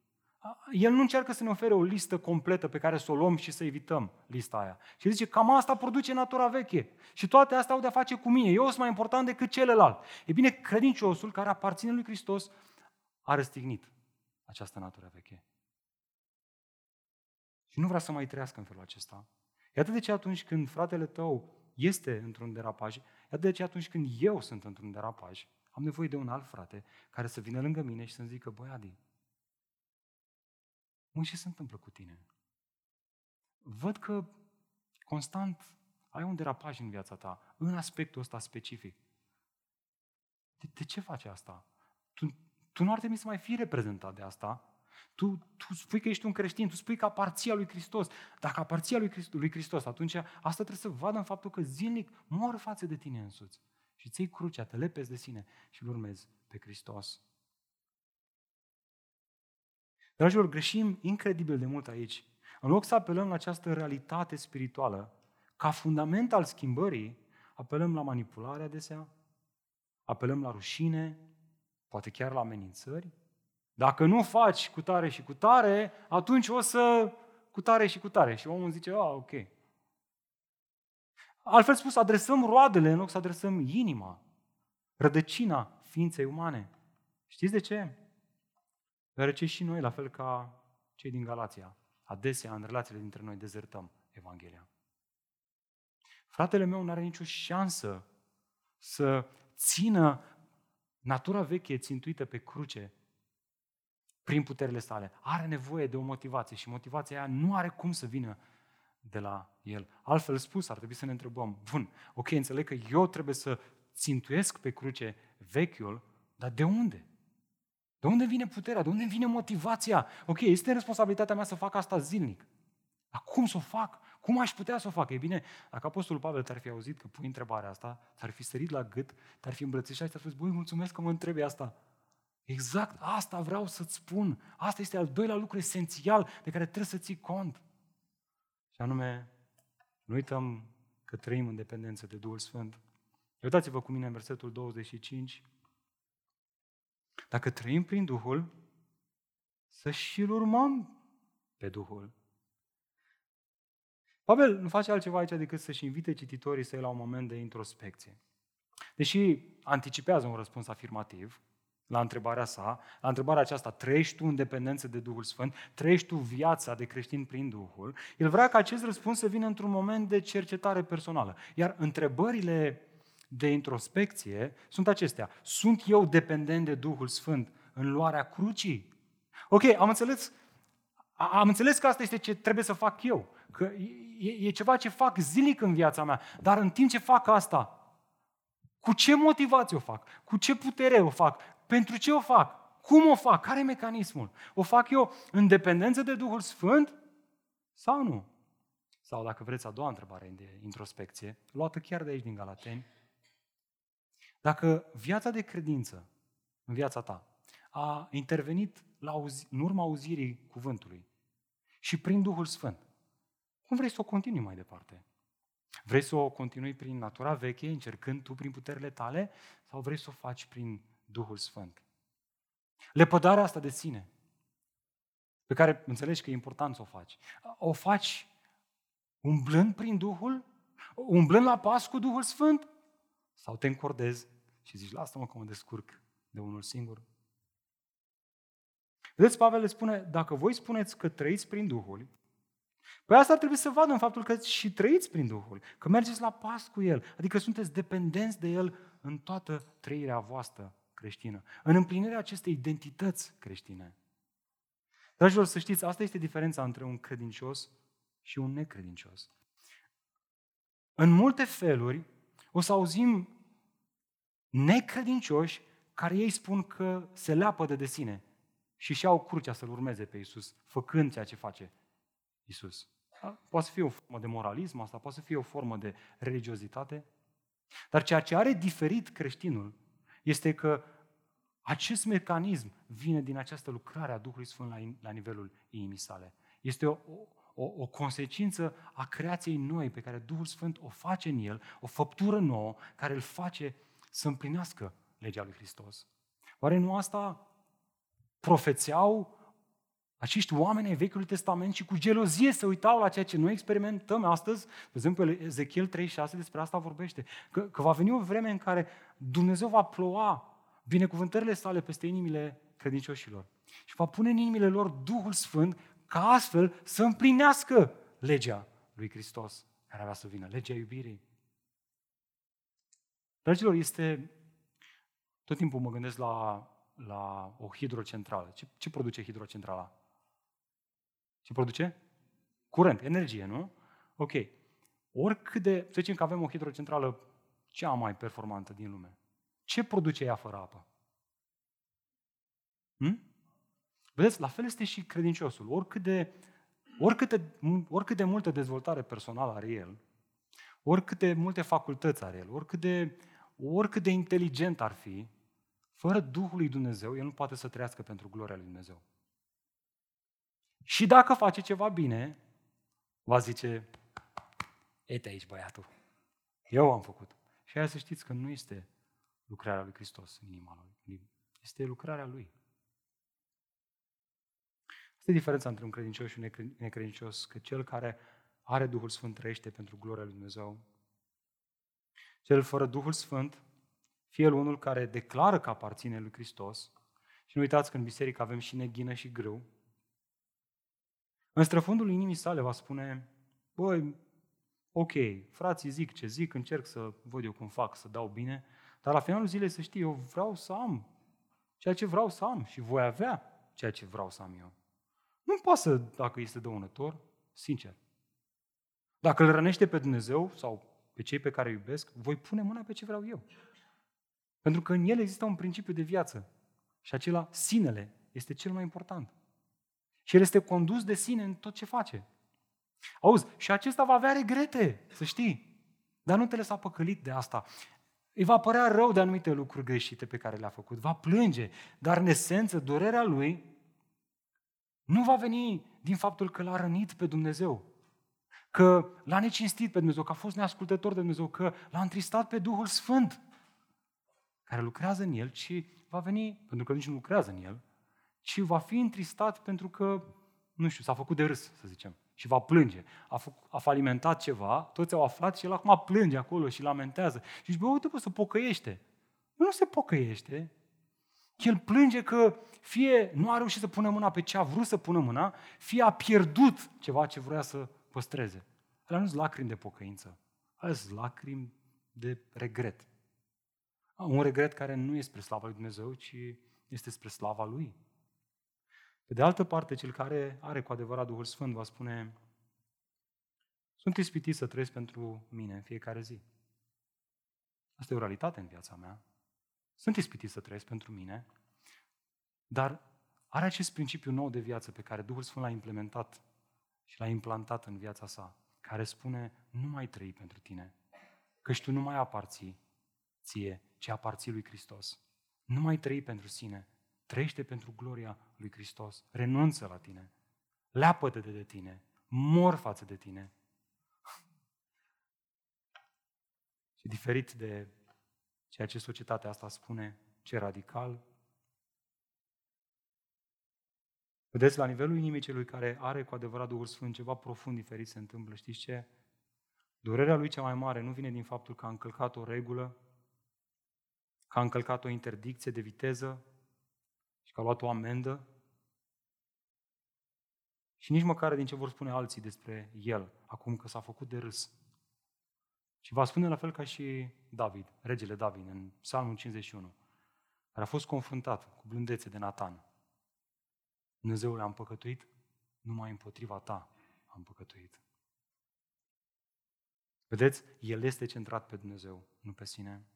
El nu încearcă să ne ofere o listă completă pe care să o luăm și să evităm lista aia. Și zice, cam asta produce natura veche. Și toate astea au de-a face cu mine. Eu sunt mai important decât celălalt. E bine, credinciosul care aparține lui Hristos a răstignit această natură veche. Și nu vrea să mai trăiască în felul acesta. Iată de ce atunci când fratele tău este într-un derapaj, iată de ce atunci când eu sunt într-un derapaj, am nevoie de un alt frate care să vină lângă mine și să-mi zică, băi Adi, mă, ce se întâmplă cu tine? Văd că constant ai un derapaj în viața ta, în aspectul ăsta specific. De, de ce faci asta? Tu, tu nu ar trebui să mai fii reprezentat de asta. Tu, tu spui că ești un creștin, tu spui că aparția lui Hristos. Dacă aparția lui Hristos, lui Hristos, atunci asta trebuie să vadă în faptul că zilnic mor față de tine însuți. Și ții crucea, te lepezi de sine și îl urmezi pe Hristos. Dragilor, greșim incredibil de mult aici. În loc să apelăm la această realitate spirituală, ca fundament al schimbării, apelăm la manipulare adesea, apelăm la rușine, poate chiar la amenințări. Dacă nu faci cu tare și cu tare, atunci o să cu tare și cu tare. Și omul zice, a, ok. Altfel spus, adresăm roadele în loc să adresăm inima, rădăcina ființei umane. Știți de ce? Deoarece și noi, la fel ca cei din Galația, adesea în relațiile dintre noi dezertăm Evanghelia. Fratele meu nu are nicio șansă să țină natura veche țintuită pe cruce prin puterile sale. Are nevoie de o motivație și motivația aia nu are cum să vină de la el. Altfel spus, ar trebui să ne întrebăm, bun, ok, înțeleg că eu trebuie să țintuiesc pe cruce vechiul, dar de unde? De unde vine puterea? De unde vine motivația? Ok, este responsabilitatea mea să fac asta zilnic. Dar cum să o fac? Cum aș putea să o fac? E bine, dacă Apostolul Pavel te-ar fi auzit că pui întrebarea asta, ți-ar fi sărit la gât, te-ar fi îmbrățișat și ți-ar fi spus, băi, mulțumesc că mă întrebi asta. Exact asta vreau să-ți spun. Asta este al doilea lucru esențial de care trebuie să ții cont. Și anume, nu uităm că trăim în dependență de Duhul Sfânt. Uitați-vă cu mine în versetul 25. Dacă trăim prin Duhul, să și-L urmăm pe Duhul. Pavel nu face altceva aici decât să-și invite cititorii să la un moment de introspecție. Deși anticipează un răspuns afirmativ la întrebarea sa, la întrebarea aceasta, trăiești tu în dependență de Duhul Sfânt, trăiești tu viața de creștin prin Duhul, el vrea ca acest răspuns să vină într-un moment de cercetare personală. Iar întrebările de introspecție sunt acestea. Sunt eu dependent de Duhul Sfânt în luarea crucii? Ok, am înțeles, am înțeles că asta este ce trebuie să fac eu. Că e, e ceva ce fac zilnic în viața mea. Dar în timp ce fac asta, cu ce motivație o fac? Cu ce putere o fac? Pentru ce o fac? Cum o fac? Care e mecanismul? O fac eu în dependență de Duhul Sfânt sau nu? Sau dacă vreți a doua întrebare de introspecție, luată chiar de aici din Galateni, dacă viața de credință în viața ta a intervenit la auzi, în urma auzirii cuvântului și prin Duhul Sfânt, cum vrei să o continui mai departe? Vrei să o continui prin natura veche, încercând tu prin puterile tale, sau vrei să o faci prin Duhul Sfânt? Lepădarea asta de sine, pe care înțelegi că e important să o faci, o faci umblând prin Duhul? Umblând la pas cu Duhul Sfânt? Sau te încordezi și zici, lasă-mă că mă descurc de unul singur? Vedeți, Pavel le spune, dacă voi spuneți că trăiți prin Duhul, Păi asta trebuie să vadă în faptul că și trăiți prin Duhul, că mergeți la pas cu El, adică sunteți dependenți de El în toată trăirea voastră creștină, în împlinirea acestei identități creștine. Dragilor, să știți, asta este diferența între un credincios și un necredincios. În multe feluri o să auzim necredincioși care ei spun că se leapă de sine și și au crucea să-L urmeze pe Isus, făcând ceea ce face Isus. Da? Poate să fie o formă de moralism asta, poate să fie o formă de religiozitate, dar ceea ce are diferit creștinul este că acest mecanism vine din această lucrare a Duhului Sfânt la, la nivelul inimii sale. Este o, o, o consecință a creației noi pe care Duhul Sfânt o face în el, o făptură nouă care îl face să împlinească legea lui Hristos. Oare nu asta profețeau acești oameni ai Vechiului Testament și cu gelozie se uitau la ceea ce noi experimentăm astăzi. De exemplu, Ezechiel 36 despre asta vorbește. Că, că va veni o vreme în care Dumnezeu va ploua binecuvântările sale peste inimile credincioșilor. Și va pune în inimile lor Duhul Sfânt ca astfel să împlinească legea lui Hristos care avea să vină, legea iubirii. Dragilor, este... Tot timpul mă gândesc la, la o hidrocentrală. Ce, ce produce hidrocentrala? Ce produce? Curent, energie, nu? Ok. Oricât de... Să zicem că avem o hidrocentrală cea mai performantă din lume. Ce produce ea fără apă? Hm? Vedeți, la fel este și credinciosul. Oricât de, oricât de, oricât de multă dezvoltare personală are el, oricât de multe facultăți are el, oricât de, oricât de inteligent ar fi, fără Duhul lui Dumnezeu, el nu poate să trăiască pentru gloria lui Dumnezeu. Și dacă face ceva bine, va zice, Ete aici băiatul, eu am făcut. Și aia să știți că nu este lucrarea lui Hristos în inima lui. Este lucrarea lui. Asta e diferența între un credincios și un necredincios, că cel care are Duhul Sfânt trăiește pentru gloria lui Dumnezeu. Cel fără Duhul Sfânt, fie el unul care declară că aparține lui Hristos, și nu uitați că în biserică avem și neghină și grâu, în străfundul inimii sale va spune, băi, ok, frații zic ce zic, încerc să văd eu cum fac, să dau bine, dar la finalul zilei să știi, eu vreau să am ceea ce vreau să am și voi avea ceea ce vreau să am eu. Nu pasă dacă este dăunător, sincer. Dacă îl rănește pe Dumnezeu sau pe cei pe care îi iubesc, voi pune mâna pe ce vreau eu. Pentru că în el există un principiu de viață și acela, sinele, este cel mai important. Și el este condus de sine în tot ce face. Auzi, și acesta va avea regrete, să știi. Dar nu te lăsa păcălit de asta. Îi va părea rău de anumite lucruri greșite pe care le-a făcut. Va plânge, dar în esență, durerea lui nu va veni din faptul că l-a rănit pe Dumnezeu, că l-a necinstit pe Dumnezeu, că a fost neascultător de Dumnezeu, că l-a întristat pe Duhul Sfânt, care lucrează în el, ci va veni, pentru că nici nu lucrează în el, ci va fi întristat pentru că, nu știu, s-a făcut de râs, să zicem, și va plânge. A, făcut, a falimentat ceva, toți au aflat și el acum plânge acolo și lamentează. Și zice, bă, uite, bă, să pocăiește. Nu se pocăiește. El plânge că fie nu a reușit să pună mâna pe ce a vrut să pună mâna, fie a pierdut ceva ce vrea să păstreze. Alea nu sunt lacrimi de pocăință. Alea sunt lacrimi de regret. Un regret care nu este spre slava lui Dumnezeu, ci este spre slava Lui. Pe de altă parte, cel care are cu adevărat Duhul Sfânt va spune sunt ispitit să trăiesc pentru mine în fiecare zi. Asta e o realitate în viața mea. Sunt ispitit să trăiesc pentru mine, dar are acest principiu nou de viață pe care Duhul Sfânt l-a implementat și l-a implantat în viața sa, care spune, nu mai trăi pentru tine, căci tu nu mai aparții ție, ci aparții lui Hristos. Nu mai trăi pentru sine, trăiește pentru gloria lui Hristos, renunță la tine, leapă-te de tine, mor față de tine. Și diferit de ceea ce societatea asta spune, ce radical. Vedeți, la nivelul inimii celui care are cu adevărat Duhul Sfânt, ceva profund diferit se întâmplă. Știți ce? Durerea lui cea mai mare nu vine din faptul că a încălcat o regulă, că a încălcat o interdicție de viteză și că a luat o amendă, și nici măcar din ce vor spune alții despre el, acum că s-a făcut de râs. Și va spune la fel ca și David, regele David, în Psalmul 51, care a fost confruntat cu blândețe de Natan. Dumnezeule, am păcătuit, numai împotriva ta am păcătuit. Vedeți, el este centrat pe Dumnezeu, nu pe sine.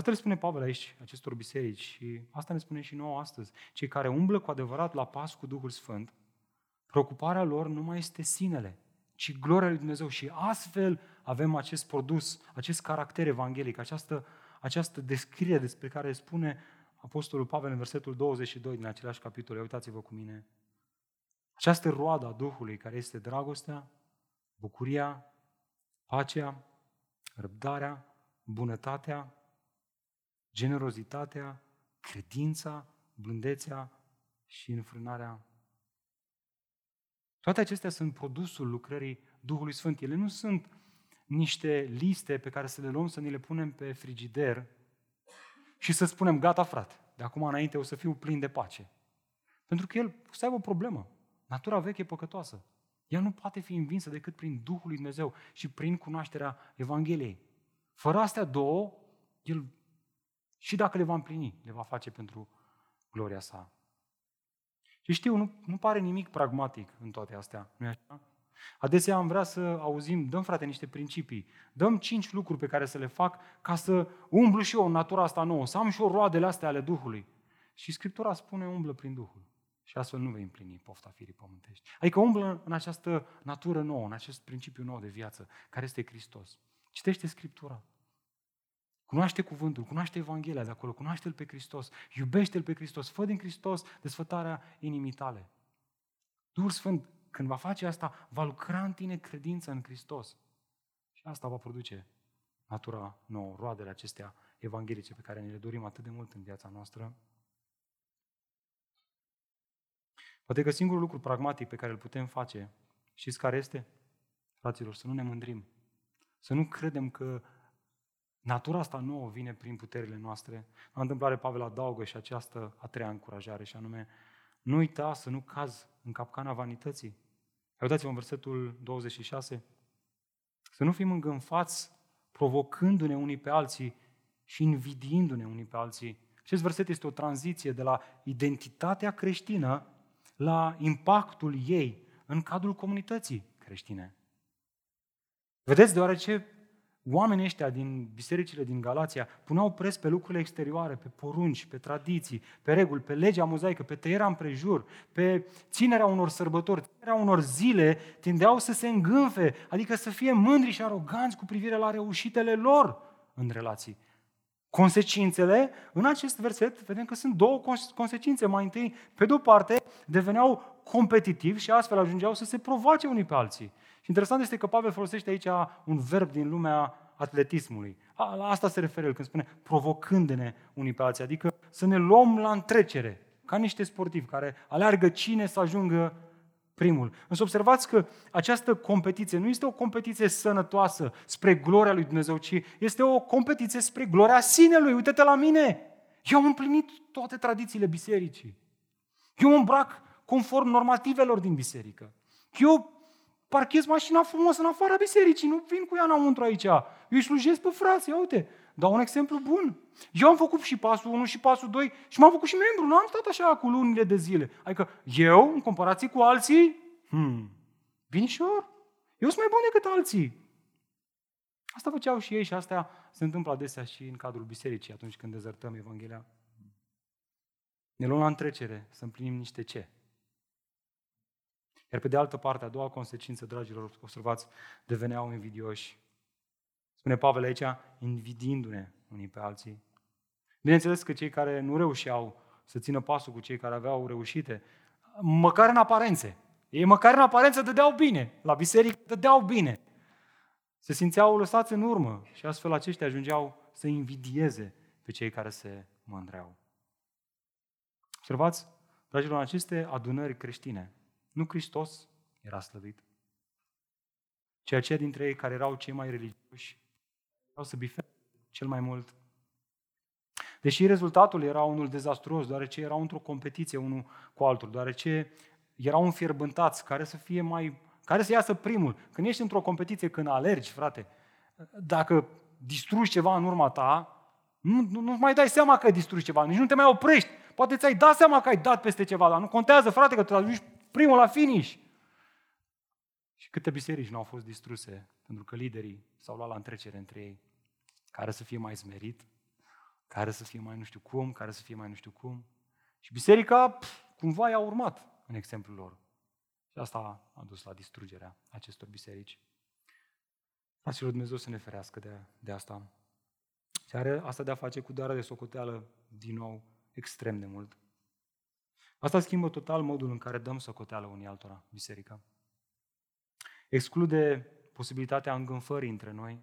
Asta le spune Pavel aici, acestor biserici și asta ne spune și nouă astăzi. Cei care umblă cu adevărat la pas cu Duhul Sfânt, preocuparea lor nu mai este sinele, ci gloria lui Dumnezeu. Și astfel avem acest produs, acest caracter evanghelic, această, această descriere despre care spune Apostolul Pavel în versetul 22 din același capitol. Uitați-vă cu mine. Această roadă a Duhului, care este dragostea, bucuria, pacea, răbdarea, bunătatea, generozitatea, credința, blândețea și înfrânarea. Toate acestea sunt produsul lucrării Duhului Sfânt. Ele nu sunt niște liste pe care să le luăm, să ni le punem pe frigider și să spunem, gata frate, de acum înainte o să fiu plin de pace. Pentru că el o să aibă o problemă. Natura veche e păcătoasă. Ea nu poate fi învinsă decât prin Duhul lui Dumnezeu și prin cunoașterea Evangheliei. Fără astea două, el și dacă le va împlini, le va face pentru gloria sa. Și știu, nu, nu pare nimic pragmatic în toate astea, nu așa? Adesea am vrea să auzim, dăm frate niște principii, dăm cinci lucruri pe care să le fac ca să umblu și eu în natura asta nouă, să am și eu roadele astea ale Duhului. Și Scriptura spune umblă prin Duhul. Și astfel nu vei împlini pofta firii pământești. Adică umblă în această natură nouă, în acest principiu nou de viață, care este Hristos. Citește Scriptura. Cunoaște cuvântul, cunoaște Evanghelia de acolo, cunoaște-L pe Hristos, iubește-L pe Hristos, fă din Hristos desfătarea inimii tale. Duhul Sfânt, când va face asta, va lucra în tine credința în Hristos. Și asta va produce natura nouă, roadele acestea evanghelice pe care ne le dorim atât de mult în viața noastră. Poate că singurul lucru pragmatic pe care îl putem face, știți care este? Fraților, să nu ne mândrim. Să nu credem că Natura asta nouă vine prin puterile noastre. La întâmplare, Pavel adaugă și această a treia încurajare, și anume, nu uita să nu cazi în capcana vanității. Uitați-vă în versetul 26. Să nu fim îngânfați provocându-ne unii pe alții și invidiindu-ne unii pe alții. Acest verset este o tranziție de la identitatea creștină la impactul ei în cadrul comunității creștine. Vedeți, deoarece oamenii ăștia din bisericile din Galația puneau pres pe lucrurile exterioare, pe porunci, pe tradiții, pe reguli, pe legea mozaică, pe tăierea împrejur, pe ținerea unor sărbători, ținerea unor zile, tindeau să se îngânfe, adică să fie mândri și aroganți cu privire la reușitele lor în relații. Consecințele, în acest verset, vedem că sunt două consecințe. Mai întâi, pe de-o parte, deveneau competitivi și astfel ajungeau să se provoace unii pe alții. Și interesant este că Pavel folosește aici un verb din lumea atletismului. A, la asta se referă el când spune provocându-ne unii pe alții, adică să ne luăm la întrecere, ca niște sportivi care aleargă cine să ajungă primul. Însă observați că această competiție nu este o competiție sănătoasă spre gloria lui Dumnezeu, ci este o competiție spre gloria sinelui. Uite-te la mine! Eu am împlinit toate tradițiile bisericii. Eu mă îmbrac conform normativelor din biserică. Eu parchez mașina frumos în afara bisericii, nu vin cu ea înăuntru aici. Eu îi slujesc pe frații, uite, dau un exemplu bun. Eu am făcut și pasul 1 și pasul 2 și m-am făcut și membru, nu am stat așa cu lunile de zile. Adică eu, în comparație cu alții, hmm, binișor, eu sunt mai bun decât alții. Asta făceau și ei și asta se întâmplă adesea și în cadrul bisericii atunci când dezertăm Evanghelia. Ne luăm la întrecere să împlinim niște ce? Iar pe de altă parte, a doua consecință, dragilor, observați, deveneau invidioși. Spune Pavel aici, invidiindu-ne unii pe alții. Bineînțeles că cei care nu reușeau să țină pasul cu cei care aveau reușite, măcar în aparențe, ei măcar în aparență dădeau bine, la biserică dădeau bine. Se simțeau lăsați în urmă și astfel aceștia ajungeau să invidieze pe cei care se mândreau. Observați, dragilor, în aceste adunări creștine, nu Hristos era slăvit, ci aceia dintre ei care erau cei mai religioși erau să bife cel mai mult. Deși rezultatul era unul dezastruos, deoarece erau într-o competiție unul cu altul, deoarece erau înfierbântați, care să fie mai, care să iasă primul. Când ești într-o competiție, când alergi, frate, dacă distrugi ceva în urma ta, nu, nu, nu mai dai seama că ai distrus ceva, nici nu te mai oprești. Poate ți-ai dat seama că ai dat peste ceva, dar nu contează, frate, că tu ajungi primul la finish. Și câte biserici nu au fost distruse pentru că liderii s-au luat la întrecere între ei. Care să fie mai smerit, care să fie mai nu știu cum, care să fie mai nu știu cum. Și biserica pf, cumva i-a urmat în exemplul lor. Și asta a dus la distrugerea acestor biserici. Fraților, Dumnezeu să ne ferească de, de asta. Și are asta de a face cu darea de socoteală, din nou, extrem de mult. Asta schimbă total modul în care dăm socoteală unii altora, biserica. Exclude posibilitatea îngânfării între noi.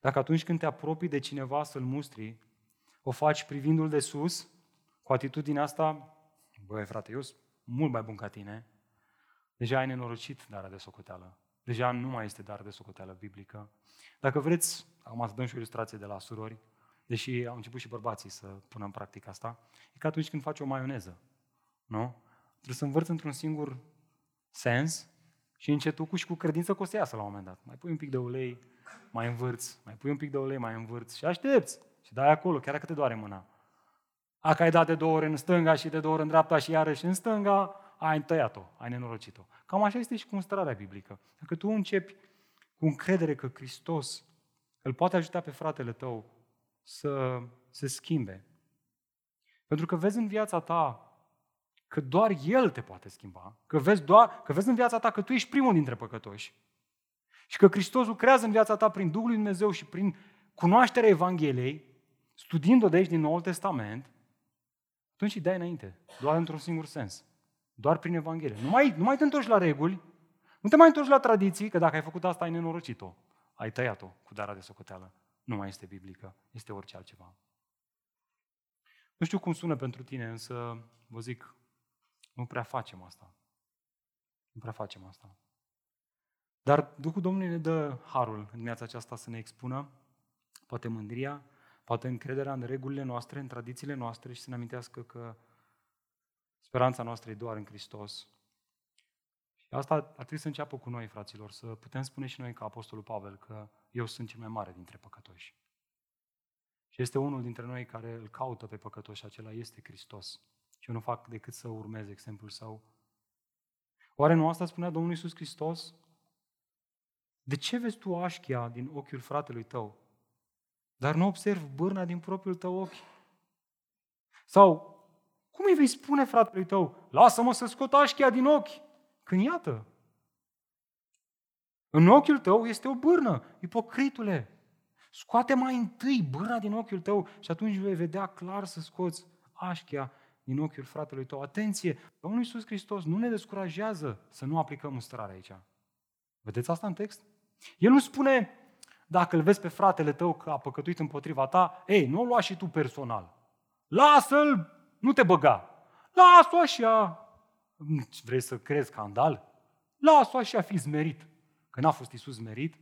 Dacă atunci când te apropii de cineva să-l mustri, o faci privindu-l de sus, cu atitudinea asta, băi frate, eu sunt mult mai bun ca tine, deja ai nenorocit darea de socoteală. Deja nu mai este dar de socoteală biblică. Dacă vreți, acum să dăm și o ilustrație de la surori, deși au început și bărbații să pună în practică asta, e ca atunci când faci o maioneză. Nu? Trebuie să învârți într-un singur sens și încetul cu și cu credință că o să iasă la un moment dat. Mai pui un pic de ulei, mai învârți, mai pui un pic de ulei, mai învârți și aștepți. Și dai acolo, chiar dacă te doare mâna. A, că ai dat de două ori în stânga și de două ori în dreapta și iarăși în stânga, ai tăiat-o, ai nenorocit-o. Cam așa este și cu înstrarea biblică. Dacă tu începi cu încredere că Hristos îl poate ajuta pe fratele tău să se schimbe. Pentru că vezi în viața ta că doar El te poate schimba, că vezi, doar, că vezi în viața ta că tu ești primul dintre păcătoși și că Hristos lucrează în viața ta prin Duhul lui Dumnezeu și prin cunoașterea Evangheliei, studiind-o de aici din Noul Testament, atunci îi dai înainte, doar într-un singur sens. Doar prin Evanghelie. Nu mai, nu mai te întorci la reguli, nu te mai întorci la tradiții, că dacă ai făcut asta, ai nenorocit-o. Ai tăiat-o cu darea de socoteală. Nu mai este biblică, este orice altceva. Nu știu cum sună pentru tine, însă vă zic, nu prea facem asta. Nu prea facem asta. Dar Duhul Domnului ne dă harul în viața aceasta să ne expună, poate mândria, poate încrederea în regulile noastre, în tradițiile noastre și să ne amintească că Speranța noastră e doar în Hristos. Și asta ar trebui să înceapă cu noi, fraților, să putem spune și noi ca Apostolul Pavel că eu sunt cel mai mare dintre păcătoși. Și este unul dintre noi care îl caută pe păcătoși, acela este Hristos. Și eu nu fac decât să urmez exemplul său. Oare nu asta spunea Domnul Iisus Hristos? De ce vezi tu așchia din ochiul fratelui tău, dar nu observi bârna din propriul tău ochi? Sau cum îi vei spune fratelui tău, lasă-mă să scot așchia din ochi, când iată, în ochiul tău este o bârnă, ipocritule. Scoate mai întâi bârna din ochiul tău și atunci vei vedea clar să scoți așchia din ochiul fratelui tău. Atenție, Domnul Iisus Hristos nu ne descurajează să nu aplicăm mustrarea aici. Vedeți asta în text? El nu spune, dacă îl vezi pe fratele tău că a păcătuit împotriva ta, ei, nu o lua și tu personal. Lasă-l nu te băga. Lasă-o așa. Vrei să crezi scandal? Lasă-o așa, fi zmerit. Că n-a fost Isus zmerit.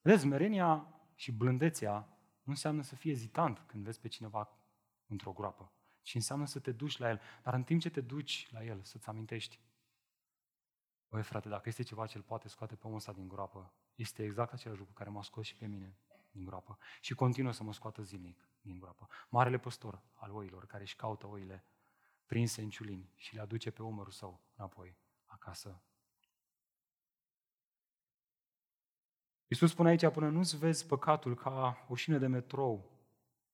Vezi, smerenia și blândețea nu înseamnă să fii ezitant când vezi pe cineva într-o groapă, ci înseamnă să te duci la el. Dar în timp ce te duci la el, să-ți amintești, Băi, frate, dacă este ceva ce îl poate scoate pe omul ăsta din groapă, este exact același lucru care m-a scos și pe mine din groapă. Și continuă să mă scoată zilnic din groapă. Marele păstor al oilor, care își caută oile prinse în ciulini și le aduce pe umărul său înapoi acasă. Iisus spune aici, până nu-ți vezi păcatul ca o șină de metrou,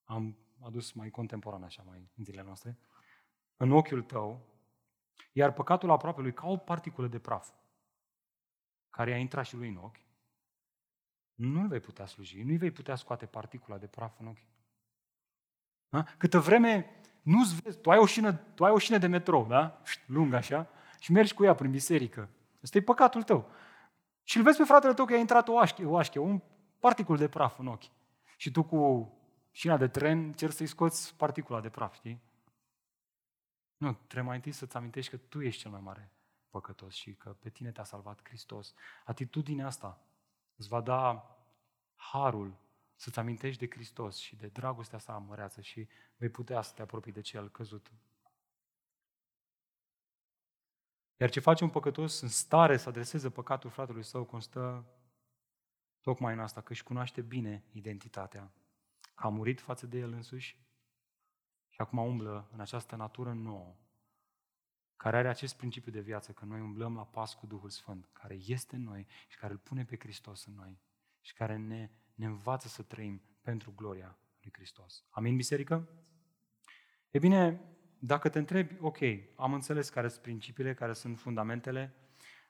am adus mai contemporan așa, mai în zilele noastre, în ochiul tău, iar păcatul aproape lui ca o particulă de praf, care a intrat și lui în ochi, nu-l vei putea sluji, nu-i vei putea scoate particula de praf în ochi. Da? Câtă vreme nu vezi, tu ai, o șină, tu ai o șină de metrou, da? lungă așa, și mergi cu ea prin biserică. Ăsta e păcatul tău. Și îl vezi pe fratele tău că a intrat o așche, o așche, un particul de praf în ochi. Și tu cu șina de tren cer să-i scoți particula de praf, știi? Nu, trebuie mai întâi să-ți amintești că tu ești cel mai mare păcătos și că pe tine te-a salvat Hristos. Atitudinea asta îți va da harul să-ți amintești de Hristos și de dragostea sa măreață și vei putea să te apropii de cel căzut. Iar ce face un păcătos în stare să adreseze păcatul fratelui său constă tocmai în asta, că își cunoaște bine identitatea, că a murit față de el însuși și acum umblă în această natură nouă, care are acest principiu de viață, că noi umblăm la pas cu Duhul Sfânt, care este în noi și care îl pune pe Hristos în noi și care ne, ne învață să trăim pentru gloria lui lui Hristos. Amin, biserică? E bine, dacă te întrebi, ok, am înțeles care sunt principiile, care sunt fundamentele,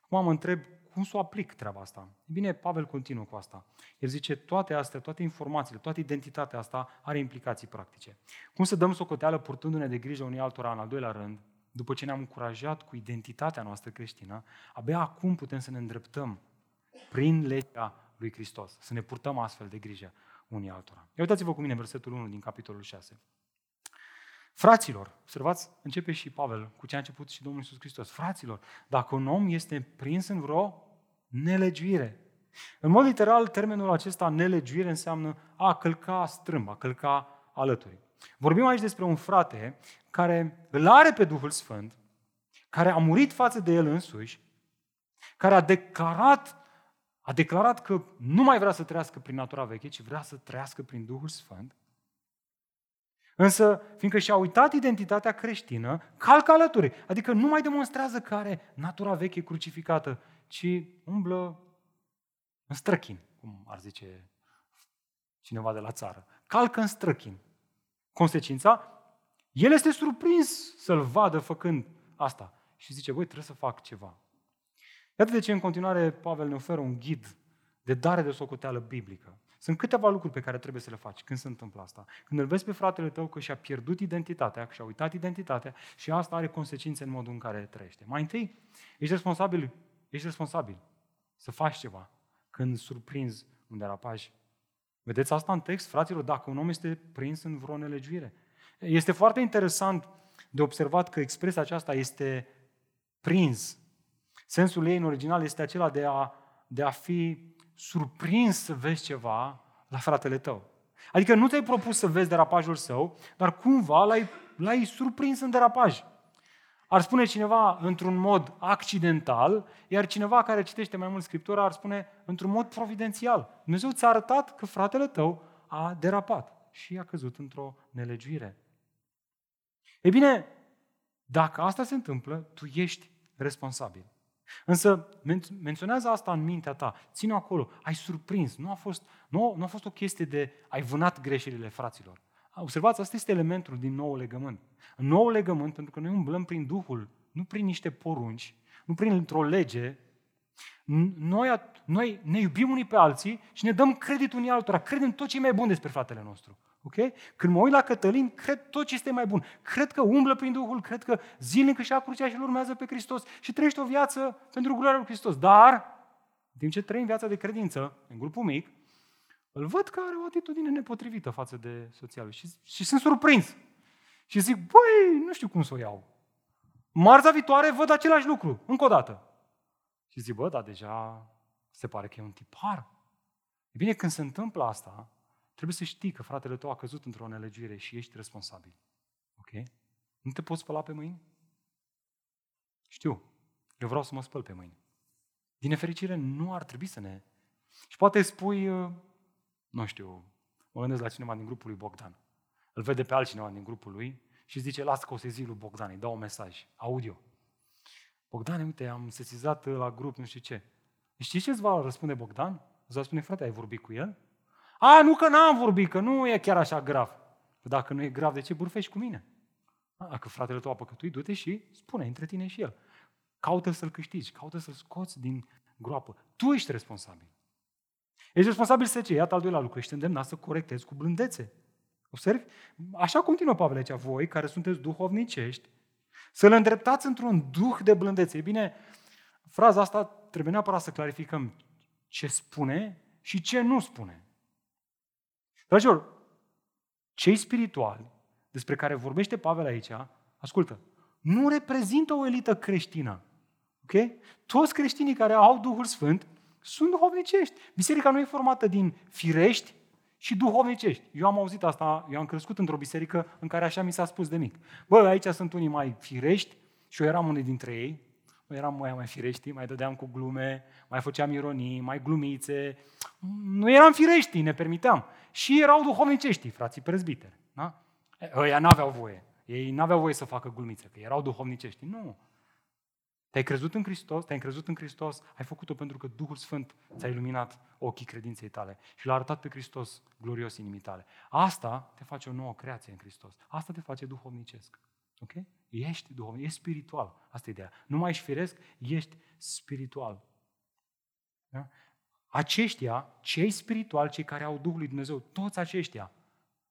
acum mă întreb cum să o aplic treaba asta. E bine, Pavel continuă cu asta. El zice, toate astea, toate informațiile, toată identitatea asta are implicații practice. Cum să dăm socoteală purtându-ne de grijă unui altora în al doilea rând, după ce ne-am încurajat cu identitatea noastră creștină, abia acum putem să ne îndreptăm prin legea lui Hristos, să ne purtăm astfel de grijă unii altora. Ia uitați-vă cu mine versetul 1 din capitolul 6. Fraților, observați, începe și Pavel cu ce a început și Domnul Iisus Hristos. Fraților, dacă un om este prins în vreo nelegiuire, în mod literal, termenul acesta nelegiuire înseamnă a călca strâmb, a călca alături. Vorbim aici despre un frate care îl are pe Duhul Sfânt, care a murit față de el însuși, care a declarat, a declarat că nu mai vrea să trăiască prin natura veche, ci vrea să trăiască prin Duhul Sfânt. Însă, fiindcă și-a uitat identitatea creștină, calcă alături. Adică nu mai demonstrează că are natura veche crucificată, ci umblă în străchin, cum ar zice cineva de la țară. Calcă în străchin. Consecința, el este surprins să-l vadă făcând asta. Și zice, voi trebuie să fac ceva. Iată de ce în continuare Pavel ne oferă un ghid de dare de socoteală biblică. Sunt câteva lucruri pe care trebuie să le faci când se întâmplă asta. Când îl vezi pe fratele tău că și-a pierdut identitatea, că și-a uitat identitatea și asta are consecințe în modul în care trăiește. Mai întâi, ești responsabil, ești responsabil să faci ceva când surprinzi un derapaj. Vedeți asta în text, fraților, dacă un om este prins în vreo nelegiuire. Este foarte interesant de observat că expresia aceasta este prins. Sensul ei în original este acela de a, de a fi surprins să vezi ceva la fratele tău. Adică nu ți-ai propus să vezi derapajul său, dar cumva l-ai, l-ai surprins în derapaj. Ar spune cineva într-un mod accidental, iar cineva care citește mai mult Scriptura ar spune într-un mod providențial. Dumnezeu ți-a arătat că fratele tău a derapat și a căzut într-o nelegiuire. E bine, dacă asta se întâmplă, tu ești responsabil. Însă men- menționează asta în mintea ta, ține acolo, ai surprins, nu a, fost, nu, nu a fost o chestie de ai vânat greșelile fraților. Observați, asta este elementul din nou legământ. În nou legământ, pentru că noi umblăm prin Duhul, nu prin niște porunci, nu prin o lege, noi, noi ne iubim unii pe alții și ne dăm credit unii altora. Credem tot ce e mai bun despre fratele nostru. Ok? Când mă uit la Cătălin, cred tot ce este mai bun. Cred că umblă prin Duhul, cred că zilnic își ia crucea și îl urmează pe Hristos și trăiește o viață pentru gloria lui Hristos. Dar, în timp ce trăim viața de credință, în grupul mic, îl văd că are o atitudine nepotrivită față de soția lui și, și sunt surprins. Și zic, băi, nu știu cum să o iau. Marța viitoare văd același lucru, încă o dată. Și zic, bă, dar deja se pare că e un tipar. E bine, când se întâmplă asta, Trebuie să știi că fratele tău a căzut într-o nelegiuire și ești responsabil. Ok? Nu te poți spăla pe mâini? Știu. Eu vreau să mă spăl pe mâini. Din nefericire, nu ar trebui să ne... Și poate spui, uh, nu știu, mă gândesc la cineva din grupul lui Bogdan. Îl vede pe altcineva din grupul lui și zice, lasă că o să zic lui Bogdan, îi dau un mesaj, audio. Bogdan, uite, am sesizat la grup, nu știu ce. Știi ce îți va răspunde Bogdan? Îți va spune, frate, ai vorbit cu el? A, nu că n-am vorbit, că nu e chiar așa grav. Păi dacă nu e grav, de ce burfești cu mine? A, dacă fratele tău a păcătuit, du-te și spune între tine și el. Caută să-l câștigi, caută să-l scoți din groapă. Tu ești responsabil. Ești responsabil să ce? Iată al doilea lucru. Ești îndemnat să corectezi cu blândețe. Observi? Așa continuă Pavel aici, voi care sunteți duhovnicești, să-l îndreptați într-un duh de blândețe. E bine, fraza asta trebuie neapărat să clarificăm ce spune și ce nu spune. Dragilor, cei spirituali despre care vorbește Pavel aici, ascultă, nu reprezintă o elită creștină. Ok? Toți creștinii care au Duhul Sfânt sunt duhovnicești. Biserica nu e formată din firești și duhovnicești. Eu am auzit asta, eu am crescut într-o biserică în care așa mi s-a spus de mic. Bă, aici sunt unii mai firești și eu eram unul dintre ei, noi eram mai, mai firești, mai dădeam cu glume, mai făceam ironii, mai glumițe. Nu eram firești, ne permiteam. Și erau duhovnicești, frații prezbiteri. Da? Ăia n-aveau voie. Ei n-aveau voie să facă glumițe, că erau duhovnicești. Nu. Te-ai crezut în Hristos, te-ai crezut în Hristos, ai făcut-o pentru că Duhul Sfânt ți-a iluminat ochii credinței tale și l-a arătat pe Hristos glorios inimii tale. Asta te face o nouă creație în Hristos. Asta te face duhovnicesc. Ok? Ești duhovnic, ești spiritual. Asta e ideea. Nu mai ești firesc, ești spiritual. Da? Aceștia, cei spirituali, cei care au Duhul lui Dumnezeu, toți aceștia,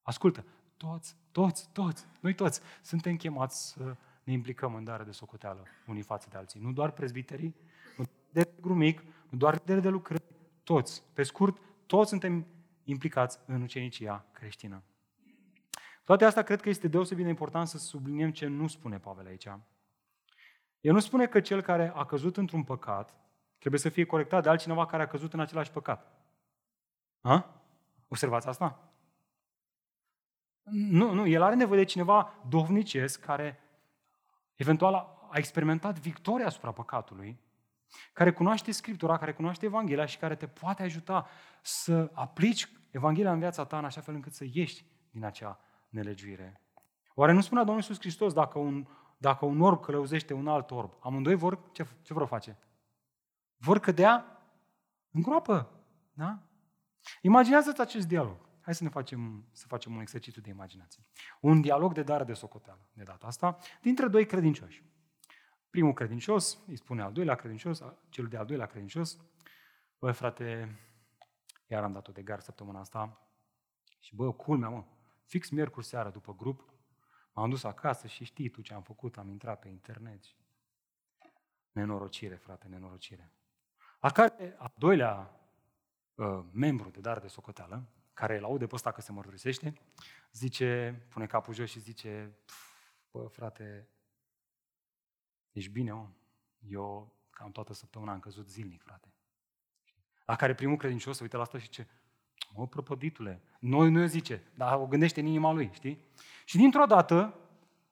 ascultă, toți, toți, toți, noi toți, suntem chemați să ne implicăm în dare de socoteală unii față de alții. Nu doar prezbiterii, nu de grumic, nu doar de de lucrări, toți. Pe scurt, toți suntem implicați în ucenicia creștină. Toate astea cred că este deosebit de important să subliniem ce nu spune Pavel aici. El nu spune că cel care a căzut într-un păcat trebuie să fie corectat de altcineva care a căzut în același păcat. Ha? Observați asta? Nu, nu, el are nevoie de cineva dovnicesc care eventual a experimentat victoria asupra păcatului, care cunoaște Scriptura, care cunoaște Evanghelia și care te poate ajuta să aplici Evanghelia în viața ta în așa fel încât să ieși din acea nelegiuire. Oare nu spunea Domnul Iisus Hristos dacă un, dacă un orb călăuzește un alt orb, amândoi vor, ce, ce vor face? Vor cădea în groapă. Da? Imaginează-ți acest dialog. Hai să ne facem, să facem un exercițiu de imaginație. Un dialog de dare de socoteală, de data asta, dintre doi credincioși. Primul credincios îi spune al doilea credincios, cel de al doilea credincios, băi frate, iar am dat-o de gar săptămâna asta și bă, culmea mă, fix miercuri seara după grup, m-am dus acasă și știi tu ce am făcut, am intrat pe internet și... Nenorocire, frate, nenorocire. A care, a doilea uh, membru de dar de socoteală, care îl aude pe ăsta că se mărturisește, zice, pune capul jos și zice, bă, frate, ești bine, om. Eu cam toată săptămâna am căzut zilnic, frate. La care primul credincios se uită la asta și zice, mă, prăpăditule, noi nu zice, dar o gândește în inima lui, știi? Și dintr-o dată,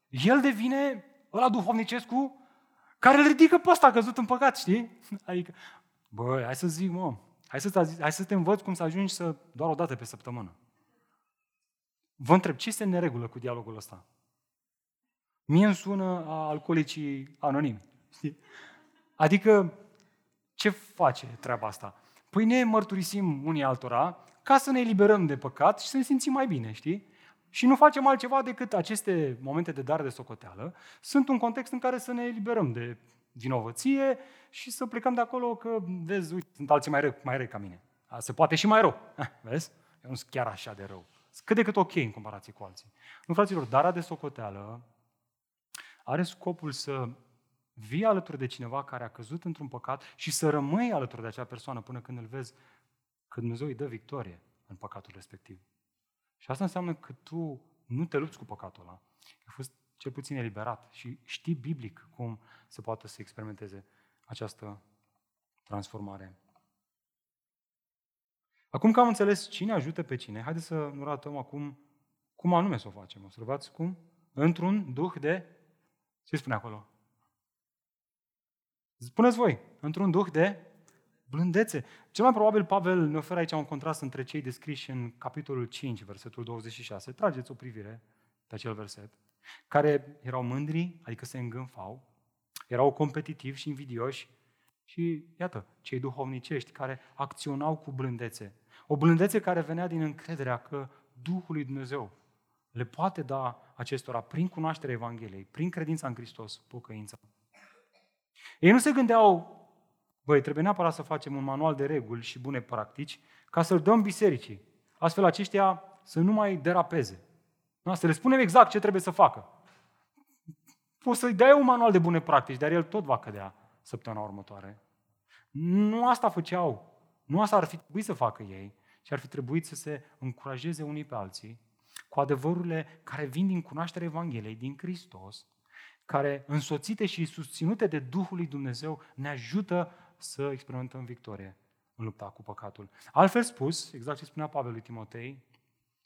el devine ăla duhovnicescu care îl ridică pe ăsta căzut în păcat, știi? Adică, băi, hai să zic, mă, Hai să, hai să te învăț cum să ajungi să doar o dată pe săptămână. Vă întreb, ce este în neregulă cu dialogul ăsta? Mie îmi sună a alcoolicii anonimi. Știi? Adică, ce face treaba asta? Păi ne mărturisim unii altora ca să ne eliberăm de păcat și să ne simțim mai bine, știi? Și nu facem altceva decât aceste momente de dar de socoteală. Sunt un context în care să ne eliberăm de vinovăție și să plecăm de acolo că, vezi, uite, sunt alții mai răi, mai răi ca mine. Se poate și mai rău. Eh, vezi? Eu nu sunt chiar așa de rău. Cât de cât ok în comparație cu alții. Nu, fraților, darea de socoteală are scopul să vii alături de cineva care a căzut într-un păcat și să rămâi alături de acea persoană până când îl vezi că Dumnezeu îi dă victorie în păcatul respectiv. Și asta înseamnă că tu nu te lupți cu păcatul ăla. Ai fost cel puțin eliberat și știi biblic cum se poate să experimenteze această transformare. Acum că am înțeles cine ajută pe cine, haideți să nu ratăm acum cum anume să o facem. Observați cum? Într-un duh de... Ce spune acolo? Spuneți voi, într-un duh de blândețe. Cel mai probabil Pavel ne oferă aici un contrast între cei descriși în capitolul 5, versetul 26. Trageți o privire pe acel verset care erau mândri, adică se îngânfau, erau competitivi și invidioși și, iată, cei duhovnicești care acționau cu blândețe. O blândețe care venea din încrederea că Duhul lui Dumnezeu le poate da acestora, prin cunoașterea Evangheliei, prin credința în Hristos, pocăința. Ei nu se gândeau, băi, trebuie neapărat să facem un manual de reguli și bune practici ca să-l dăm bisericii. Astfel aceștia să nu mai derapeze. Da? Să le spunem exact ce trebuie să facă. Poți să-i dai un manual de bune practici, dar el tot va cădea săptămâna următoare. Nu asta făceau. Nu asta ar fi trebuit să facă ei, ci ar fi trebuit să se încurajeze unii pe alții cu adevărurile care vin din cunoașterea Evangheliei, din Hristos, care, însoțite și susținute de Duhul lui Dumnezeu, ne ajută să experimentăm victorie în lupta cu păcatul. Altfel spus, exact ce spunea Pavel lui Timotei,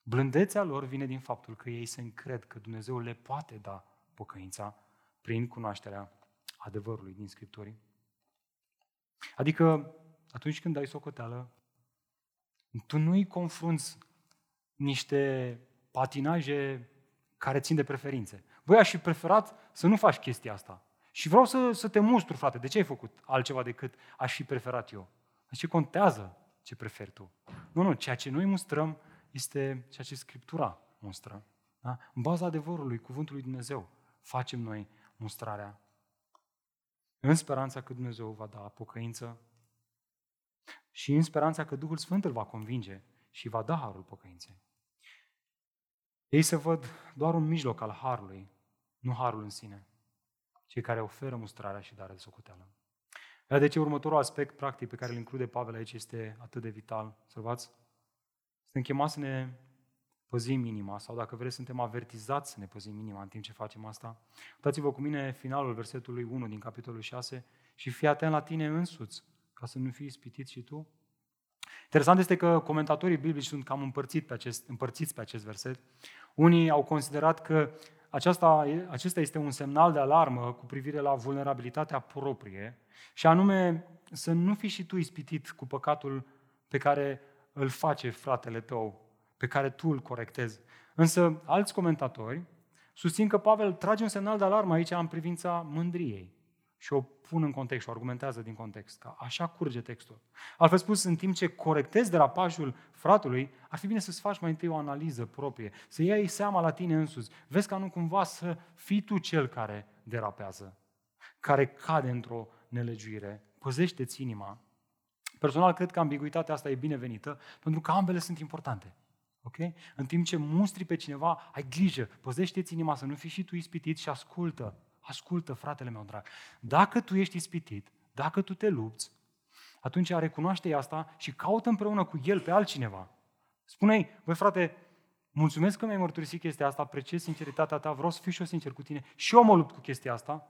Blândețea lor vine din faptul că ei se încred că Dumnezeu le poate da pocăința prin cunoașterea adevărului din Scripturii. Adică, atunci când dai socoteală, tu nu îi confrunți niște patinaje care țin de preferințe. Băi, aș fi preferat să nu faci chestia asta. Și vreau să, să te mustru, frate. De ce ai făcut altceva decât aș fi preferat eu? De ce contează ce preferi tu? Nu, nu, ceea ce noi mustrăm este ceea ce Scriptura mustră. Da? În baza adevărului, cuvântului Dumnezeu, facem noi mustrarea. În speranța că Dumnezeu va da pocăință și în speranța că Duhul Sfânt îl va convinge și va da harul pocăinței. Ei se văd doar un mijloc al harului, nu harul în sine. Cei care oferă mustrarea și darea de socoteală. Iar de ce următorul aspect practic pe care îl include Pavel aici este atât de vital. Observați? Suntem chemați să ne păzim inima sau dacă vreți suntem avertizați să ne păzim inima în timp ce facem asta. Uitați-vă cu mine finalul versetului 1 din capitolul 6 și fii atent la tine însuți ca să nu fii ispitit și tu. Interesant este că comentatorii biblici sunt cam împărțiți pe acest, împărțiți pe acest verset. Unii au considerat că aceasta, acesta este un semnal de alarmă cu privire la vulnerabilitatea proprie și anume să nu fii și tu ispitit cu păcatul pe care îl face fratele tău, pe care tu îl corectezi. Însă alți comentatori susțin că Pavel trage un semnal de alarmă aici în privința mândriei și o pun în context și o argumentează din context. Că așa curge textul. Altfel spus, în timp ce corectezi derapajul fratului, ar fi bine să-ți faci mai întâi o analiză proprie, să iei seama la tine însuți. Vezi ca nu cumva să fii tu cel care derapează, care cade într-o nelegiuire. Păzește-ți inima. Personal, cred că ambiguitatea asta e binevenită, pentru că ambele sunt importante. Ok? În timp ce mustri pe cineva, ai grijă, păzește-ți inima să nu fii și tu ispitit și ascultă Ascultă, fratele meu drag, dacă tu ești ispitit, dacă tu te lupți, atunci recunoaște asta și caută împreună cu el pe altcineva. Spune-i, băi frate, mulțumesc că mi-ai mărturisit chestia asta, apreciez sinceritatea ta, vreau să fiu și eu sincer cu tine și eu mă lupt cu chestia asta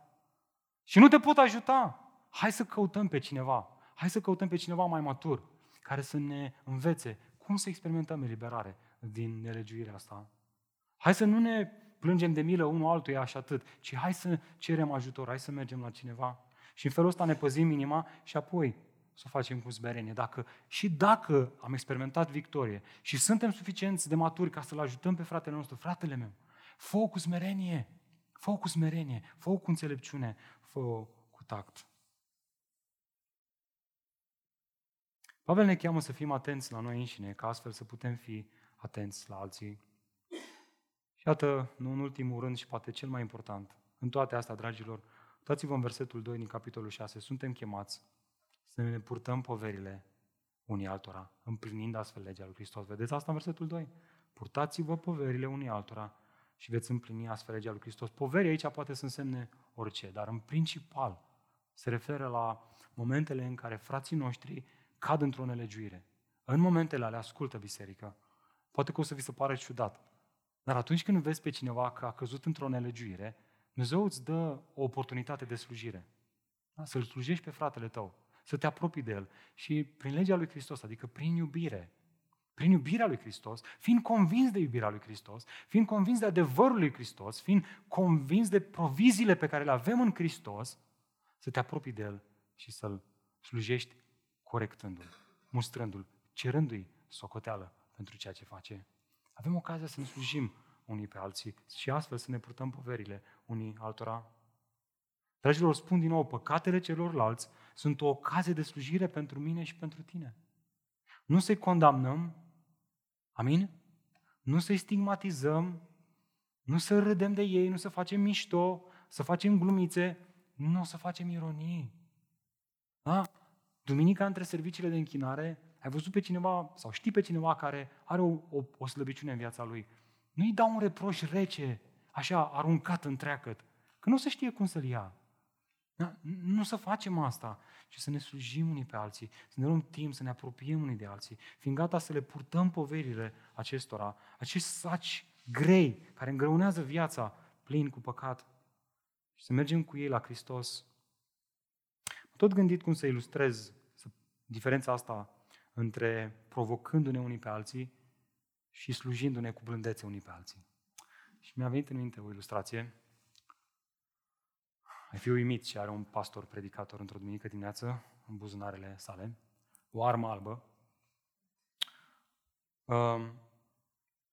și nu te pot ajuta. Hai să căutăm pe cineva, hai să căutăm pe cineva mai matur, care să ne învețe cum să experimentăm eliberare din nelegiuirea asta. Hai să nu ne plângem de milă unul altuia și atât, ci hai să cerem ajutor, hai să mergem la cineva. Și în felul ăsta ne păzim inima și apoi să o facem cu smerenie. Dacă, și dacă am experimentat victorie și suntem suficienți de maturi ca să-l ajutăm pe fratele nostru, fratele meu, fă cu smerenie, fă cu smerenie, fă cu înțelepciune, fă cu tact. Pavel ne cheamă să fim atenți la noi înșine, ca astfel să putem fi atenți la alții și iată, nu în ultimul rând și poate cel mai important, în toate astea, dragilor, uitați-vă în versetul 2 din capitolul 6, suntem chemați să ne purtăm poverile unii altora, împlinind astfel legea lui Hristos. Vedeți asta în versetul 2? Purtați-vă poverile unii altora și veți împlini astfel legea lui Hristos. Poveri aici poate să însemne orice, dar în principal se referă la momentele în care frații noștri cad într-o nelegiuire. În momentele alea ascultă biserică. Poate că o să vi se pare ciudat, dar atunci când vezi pe cineva că a căzut într-o nelegiuire, Dumnezeu îți dă o oportunitate de slujire. Da? Să-L slujești pe fratele tău, să te apropii de El și prin legea lui Hristos, adică prin iubire, prin iubirea lui Hristos, fiind convins de iubirea lui Hristos, fiind convins de adevărul lui Hristos, fiind convins de proviziile pe care le avem în Hristos, să te apropii de El și să-L slujești corectându-L, mustrându-L, cerându-i socoteală pentru ceea ce face. Avem ocazia să ne slujim unii pe alții și astfel să ne purtăm poverile unii altora. Dragilor, spun din nou, păcatele celorlalți sunt o ocazie de slujire pentru mine și pentru tine. Nu să-i condamnăm, amin? Nu să-i stigmatizăm, nu să râdem de ei, nu să facem mișto, să facem glumițe, nu să facem ironii. Da? Duminica între serviciile de închinare ai văzut pe cineva sau știi pe cineva care are o, o, o slăbiciune în viața lui. Nu-i dau un reproș rece, așa, aruncat în treacăt, că nu se știe cum să-l ia. Da? Nu să facem asta, ci să ne slujim unii pe alții, să ne luăm timp, să ne apropiem unii de alții, fiind gata să le purtăm poverile acestora, acești saci grei care îngreunează viața plin cu păcat și să mergem cu ei la Hristos. Tot gândit cum să ilustrez diferența asta între provocându-ne unii pe alții și slujindu-ne cu blândețe unii pe alții. Și mi-a venit în minte o ilustrație. Ai fi uimit și are un pastor predicator într-o duminică dimineață în buzunarele sale, o armă albă. Um,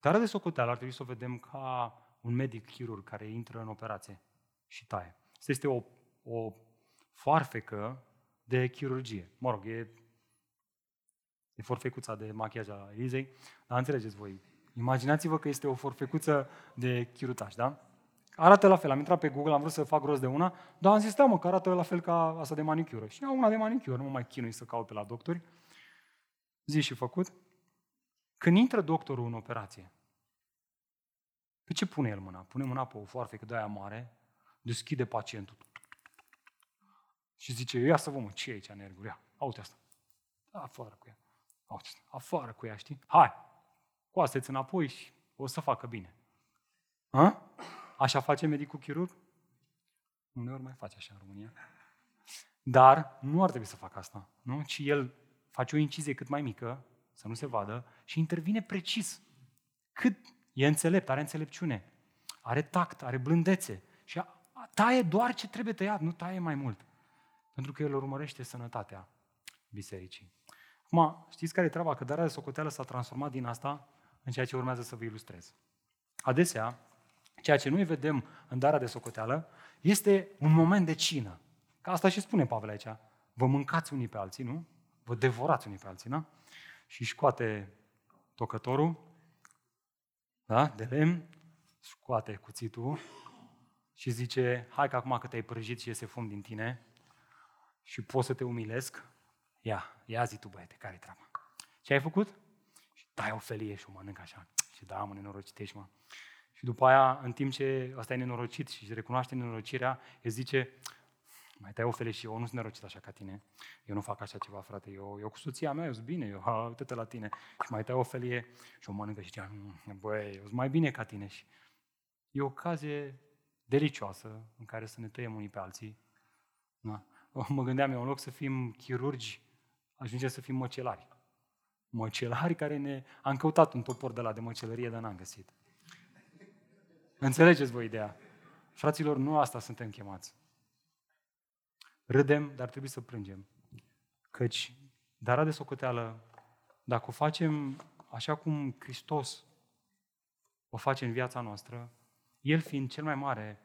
Dar de socoteală ar trebui să o vedem ca un medic chirurg care intră în operație și taie. Asta este o, o foarfecă de chirurgie. Mă rog, e, e forfecuța de machiaj a Elizei, dar înțelegeți voi. Imaginați-vă că este o forfecuță de chirutaj, da? Arată la fel. Am intrat pe Google, am vrut să fac rost de una, dar am zis, da mă, că arată la fel ca asta de manicură. Și am una de manicură, nu mă mai chinui să caut pe la doctori. Zi și făcut. Când intră doctorul în operație, pe ce pune el mâna? Pune mâna pe o foarfecă de aia mare, deschide pacientul și zice, ia să vă mă, ce e aici nerguri? Ia, uite asta. Da, afară cu ea. Uite, afară cu ea, știi? Hai, coasteți înapoi și o să facă bine. Ha? Așa face medicul chirurg? Uneori mai face așa în România. Dar nu ar trebui să facă asta, nu? Ci el face o incizie cât mai mică, să nu se vadă, și intervine precis. Cât e înțelept, are înțelepciune, are tact, are blândețe și taie doar ce trebuie tăiat, nu taie mai mult. Pentru că el urmărește sănătatea bisericii. Acum, știți care e treaba? Că darea de socoteală s-a transformat din asta în ceea ce urmează să vă ilustrez. Adesea, ceea ce noi vedem în darea de socoteală este un moment de cină. Ca asta și spune Pavel aici. Vă mâncați unii pe alții, nu? Vă devorați unii pe alții, da? Și scoate tocătorul, da? De lemn, scoate cuțitul și zice, hai că acum că te-ai prăjit și iese fum din tine și pot să te umilesc, ia, ia zi tu băiete, care-i treaba? Ce ai făcut? Și dai o felie și o mănânc așa. Și da, mă, nenorocit ești, mă. Și după aia, în timp ce ăsta e nenorocit și își recunoaște nenorocirea, el zice, mai tai o felie și eu nu sunt nenorocit așa ca tine. Eu nu fac așa ceva, frate. Eu, eu cu soția mea, eu sunt bine, eu, ha, uite-te la tine. Și mai tai o felie și o mănâncă și zicea, mm, băi, eu sunt mai bine ca tine. Și e o ocazie delicioasă în care să ne tăiem unii pe alții. Da? Mă gândeam eu, în loc să fim chirurgi, ajungem să fim măcelari. Măcelari care ne... Am căutat un topor de la de măcelărie, dar n-am găsit. Înțelegeți voi ideea? Fraților, nu asta suntem chemați. Râdem, dar trebuie să plângem. Căci darea de socoteală, dacă o facem așa cum Hristos o face în viața noastră, El fiind cel mai mare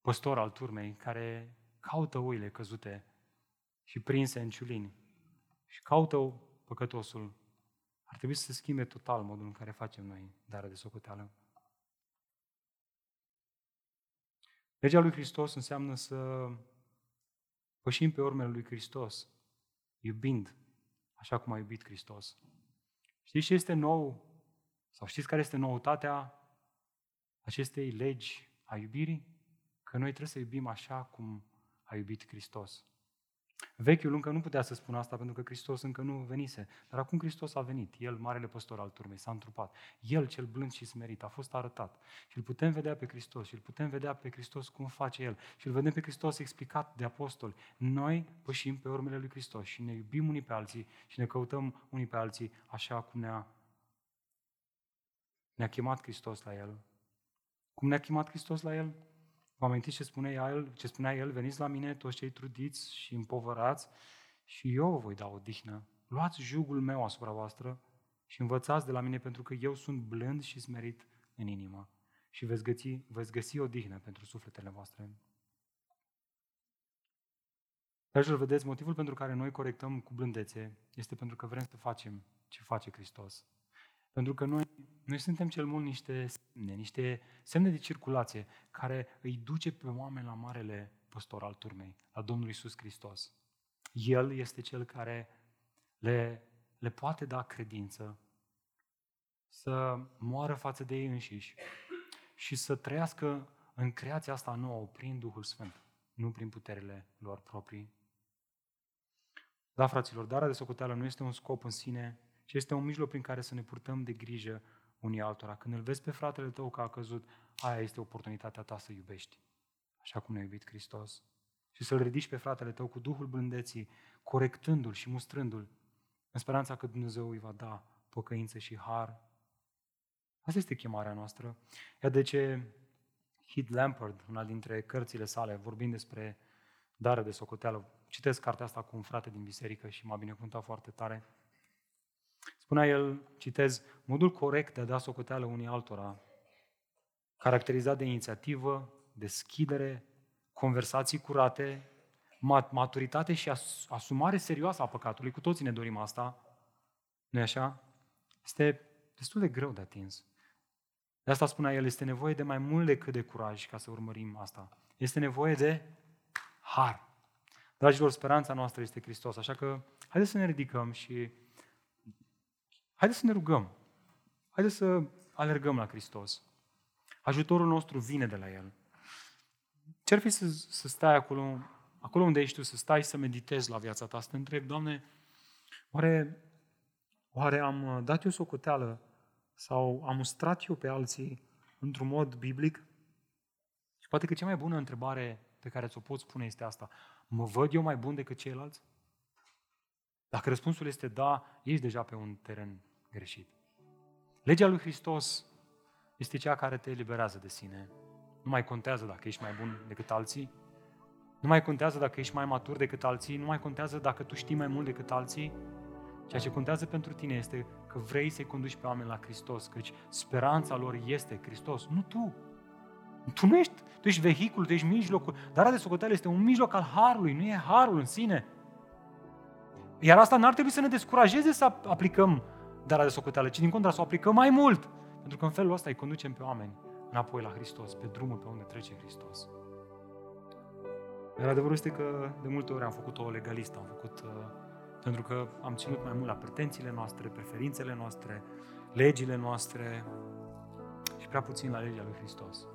păstor al turmei, care caută oile căzute și prinse în ciulini și caută păcătosul, ar trebui să se schimbe total modul în care facem noi darea de socoteală. Legea lui Hristos înseamnă să pășim pe urmele lui Hristos, iubind așa cum a iubit Hristos. Știți ce este nou? Sau știți care este noutatea acestei legi a iubirii? Că noi trebuie să iubim așa cum a iubit Hristos. Vechiul încă nu putea să spună asta pentru că Hristos încă nu venise. Dar acum Hristos a venit. El, marele păstor al turmei, s-a întrupat. El, cel blând și smerit, a fost arătat. Și îl putem vedea pe Hristos. Și îl putem vedea pe Hristos cum face El. Și îl vedem pe Hristos explicat de apostoli. Noi pășim pe urmele lui Hristos și ne iubim unii pe alții și ne căutăm unii pe alții așa cum ne-a, ne-a chemat Hristos la El. Cum ne-a chemat Hristos la El? Vă amintiți ce spunea el, ce spunea el? Veniți la mine toți cei trudiți și împovărați și eu vă voi da odihnă. Luați jugul meu asupra voastră și învățați de la mine pentru că eu sunt blând și smerit în inimă și veți găsi, veți găsi odihnă pentru sufletele voastre. Dragilor, vedeți, motivul pentru care noi corectăm cu blândețe este pentru că vrem să facem ce face Hristos. Pentru că noi, noi suntem cel mult niște semne, niște semne de circulație care îi duce pe oameni la marele păstor al turmei, la Domnul Isus Hristos. El este cel care le, le poate da credință să moară față de ei înșiși și să trăiască în creația asta nouă prin Duhul Sfânt, nu prin puterile lor proprii. Da, fraților, darea de socoteală nu este un scop în sine, ci este un mijloc prin care să ne purtăm de grijă unii altora. Când îl vezi pe fratele tău că a căzut, aia este oportunitatea ta să iubești, așa cum ne-a iubit Hristos. Și să-l ridici pe fratele tău cu Duhul blândeții, corectându-l și mustrându-l, în speranța că Dumnezeu îi va da pocăință și har. Asta este chemarea noastră. Ia de ce Heath Lampard, una dintre cărțile sale, vorbind despre dare de socoteală, citesc cartea asta cu un frate din biserică și m-a binecuvântat foarte tare. Spunea el, citez, modul corect de a da socoteală unii altora, caracterizat de inițiativă, deschidere, conversații curate, maturitate și asumare serioasă a păcatului. Cu toții ne dorim asta. nu așa? Este destul de greu de atins. De asta spunea el, este nevoie de mai mult decât de curaj ca să urmărim asta. Este nevoie de har. Dragilor, speranța noastră este Hristos, așa că haideți să ne ridicăm și haideți să ne rugăm. Haideți să alergăm la Hristos. Ajutorul nostru vine de la El. Ce ar fi să, să stai acolo, acolo unde ești tu, să stai să meditezi la viața ta, să te întrebi, Doamne, oare, oare am dat eu socoteală sau am mustrat eu pe alții într-un mod biblic? Și poate că cea mai bună întrebare pe care ți-o pot spune este asta. Mă văd eu mai bun decât ceilalți? Dacă răspunsul este da, ești deja pe un teren greșit. Legea lui Hristos este cea care te eliberează de sine. Nu mai contează dacă ești mai bun decât alții, nu mai contează dacă ești mai matur decât alții, nu mai contează dacă tu știi mai mult decât alții. Ceea ce contează pentru tine este că vrei să-i conduci pe oameni la Hristos, căci speranța lor este Hristos, nu tu. Tu nu ești, tu ești vehicul, tu ești mijlocul. Dar de socoteală este un mijloc al Harului, nu e Harul în sine. Iar asta n-ar trebui să ne descurajeze să aplicăm darea de socoteală, ci din contra să o aplicăm mai mult. Pentru că în felul ăsta îi conducem pe oameni înapoi la Hristos, pe drumul pe unde trece Hristos. Iar adevărul este că de multe ori am făcut-o legalist, am făcut uh, pentru că am ținut mai mult la pretențiile noastre, preferințele noastre, legile noastre și prea puțin la legea lui Hristos.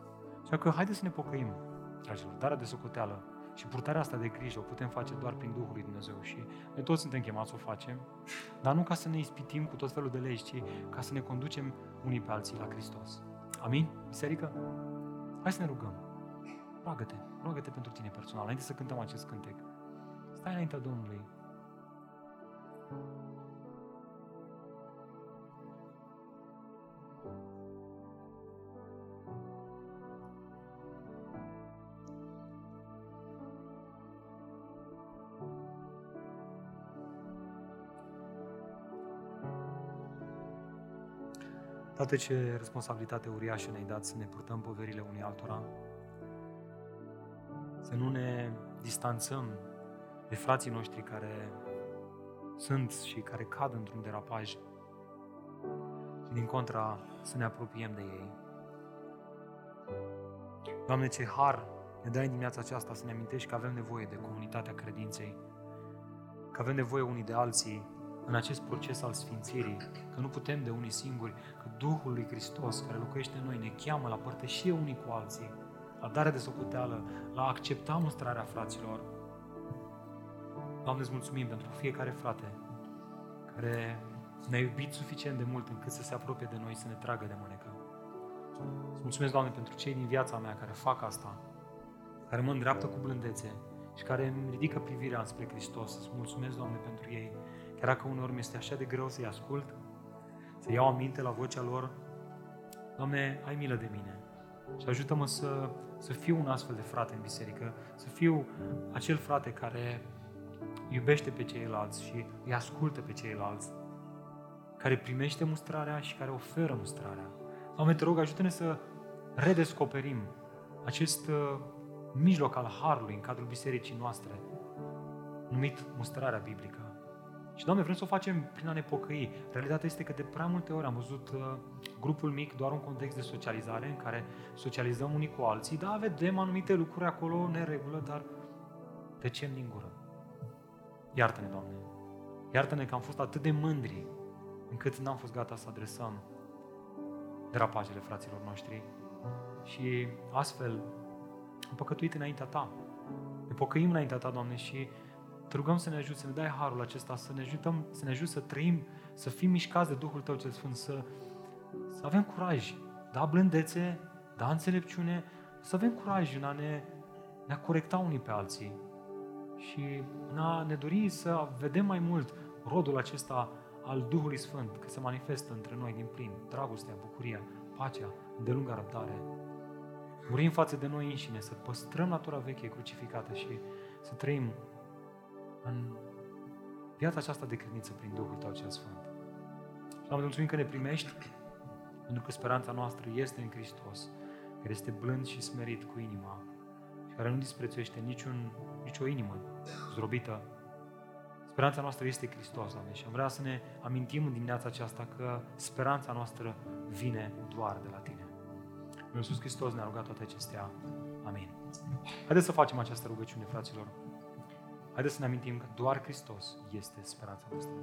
Așa că haideți să ne pocăim, dragilor, darea de socoteală și purtarea asta de grijă o putem face doar prin Duhul lui Dumnezeu și noi toți suntem chemați să o facem, dar nu ca să ne ispitim cu tot felul de legi, ci ca să ne conducem unii pe alții la Hristos. Amin? Biserică? Hai să ne rugăm. Roagă-te, roagă-te pentru tine personal, înainte să cântăm acest cântec. Stai înaintea Domnului. Tată, ce responsabilitate uriașă ne-ai dat să ne purtăm poverile unii altora, să nu ne distanțăm de frații noștri care sunt și care cad într-un derapaj și din contra să ne apropiem de ei. Doamne, ce har ne dai în dimineața aceasta să ne amintești că avem nevoie de comunitatea credinței, că avem nevoie unii de alții în acest proces al sfințirii, că nu putem de unii singuri, că Duhul lui Hristos care locuiește în noi ne cheamă la părtășie unii cu alții, la dare de socoteală, la a accepta mustrarea fraților. Doamne, îți mulțumim pentru fiecare frate care ne-a iubit suficient de mult încât să se apropie de noi, să ne tragă de mânecă. Îți mulțumesc, Doamne, pentru cei din viața mea care fac asta, care mă îndreaptă cu blândețe și care îmi ridică privirea spre Hristos. Îți mulțumesc, Doamne, pentru ei. Chiar dacă uneori mi este așa de greu să-i ascult, să iau aminte la vocea lor, Doamne, ai milă de mine și ajută-mă să, să fiu un astfel de frate în biserică, să fiu acel frate care iubește pe ceilalți și îi ascultă pe ceilalți, care primește mustrarea și care oferă mustrarea. Doamne, te rog, ajută-ne să redescoperim acest uh, mijloc al Harului în cadrul bisericii noastre, numit mustrarea biblică. Și, Doamne, vrem să o facem prin a ne pocăi. Realitatea este că de prea multe ori am văzut uh, grupul mic doar un context de socializare în care socializăm unii cu alții, da, vedem anumite lucruri acolo neregulă, dar tăcem din gură. Iartă-ne, Doamne. Iartă-ne că am fost atât de mândri încât n-am fost gata să adresăm derapajele fraților noștri și astfel am păcătuit înaintea Ta. Ne pocăim înaintea Ta, Doamne, și te rugăm să ne ajut, să ne dai harul acesta, să ne ajutăm, să ne ajut să trăim, să fim mișcați de Duhul Tău cel Sfânt, să, să avem curaj, da blândețe, da înțelepciune, să avem curaj în a ne, ne a corecta unii pe alții și în a ne dori să vedem mai mult rodul acesta al Duhului Sfânt, că se manifestă între noi din plin, dragostea, bucuria, pacea, de lungă răbdare. Murim față de noi înșine, să păstrăm natura veche crucificată și să trăim în viața aceasta de credință prin Duhul Tău cel Sfânt. Și am mulțumim că ne primești, pentru că speranța noastră este în Hristos, care este blând și smerit cu inima. Și care nu disprețuiește niciun, nicio inimă zdrobită. Speranța noastră este Hristos, Doamne, și am vrea să ne amintim în dimineața aceasta că speranța noastră vine doar de la Tine. Iisus Hristos ne-a rugat toate acestea. Amin. Haideți să facem această rugăciune, fraților. Haideți să ne amintim că doar Hristos este speranța noastră.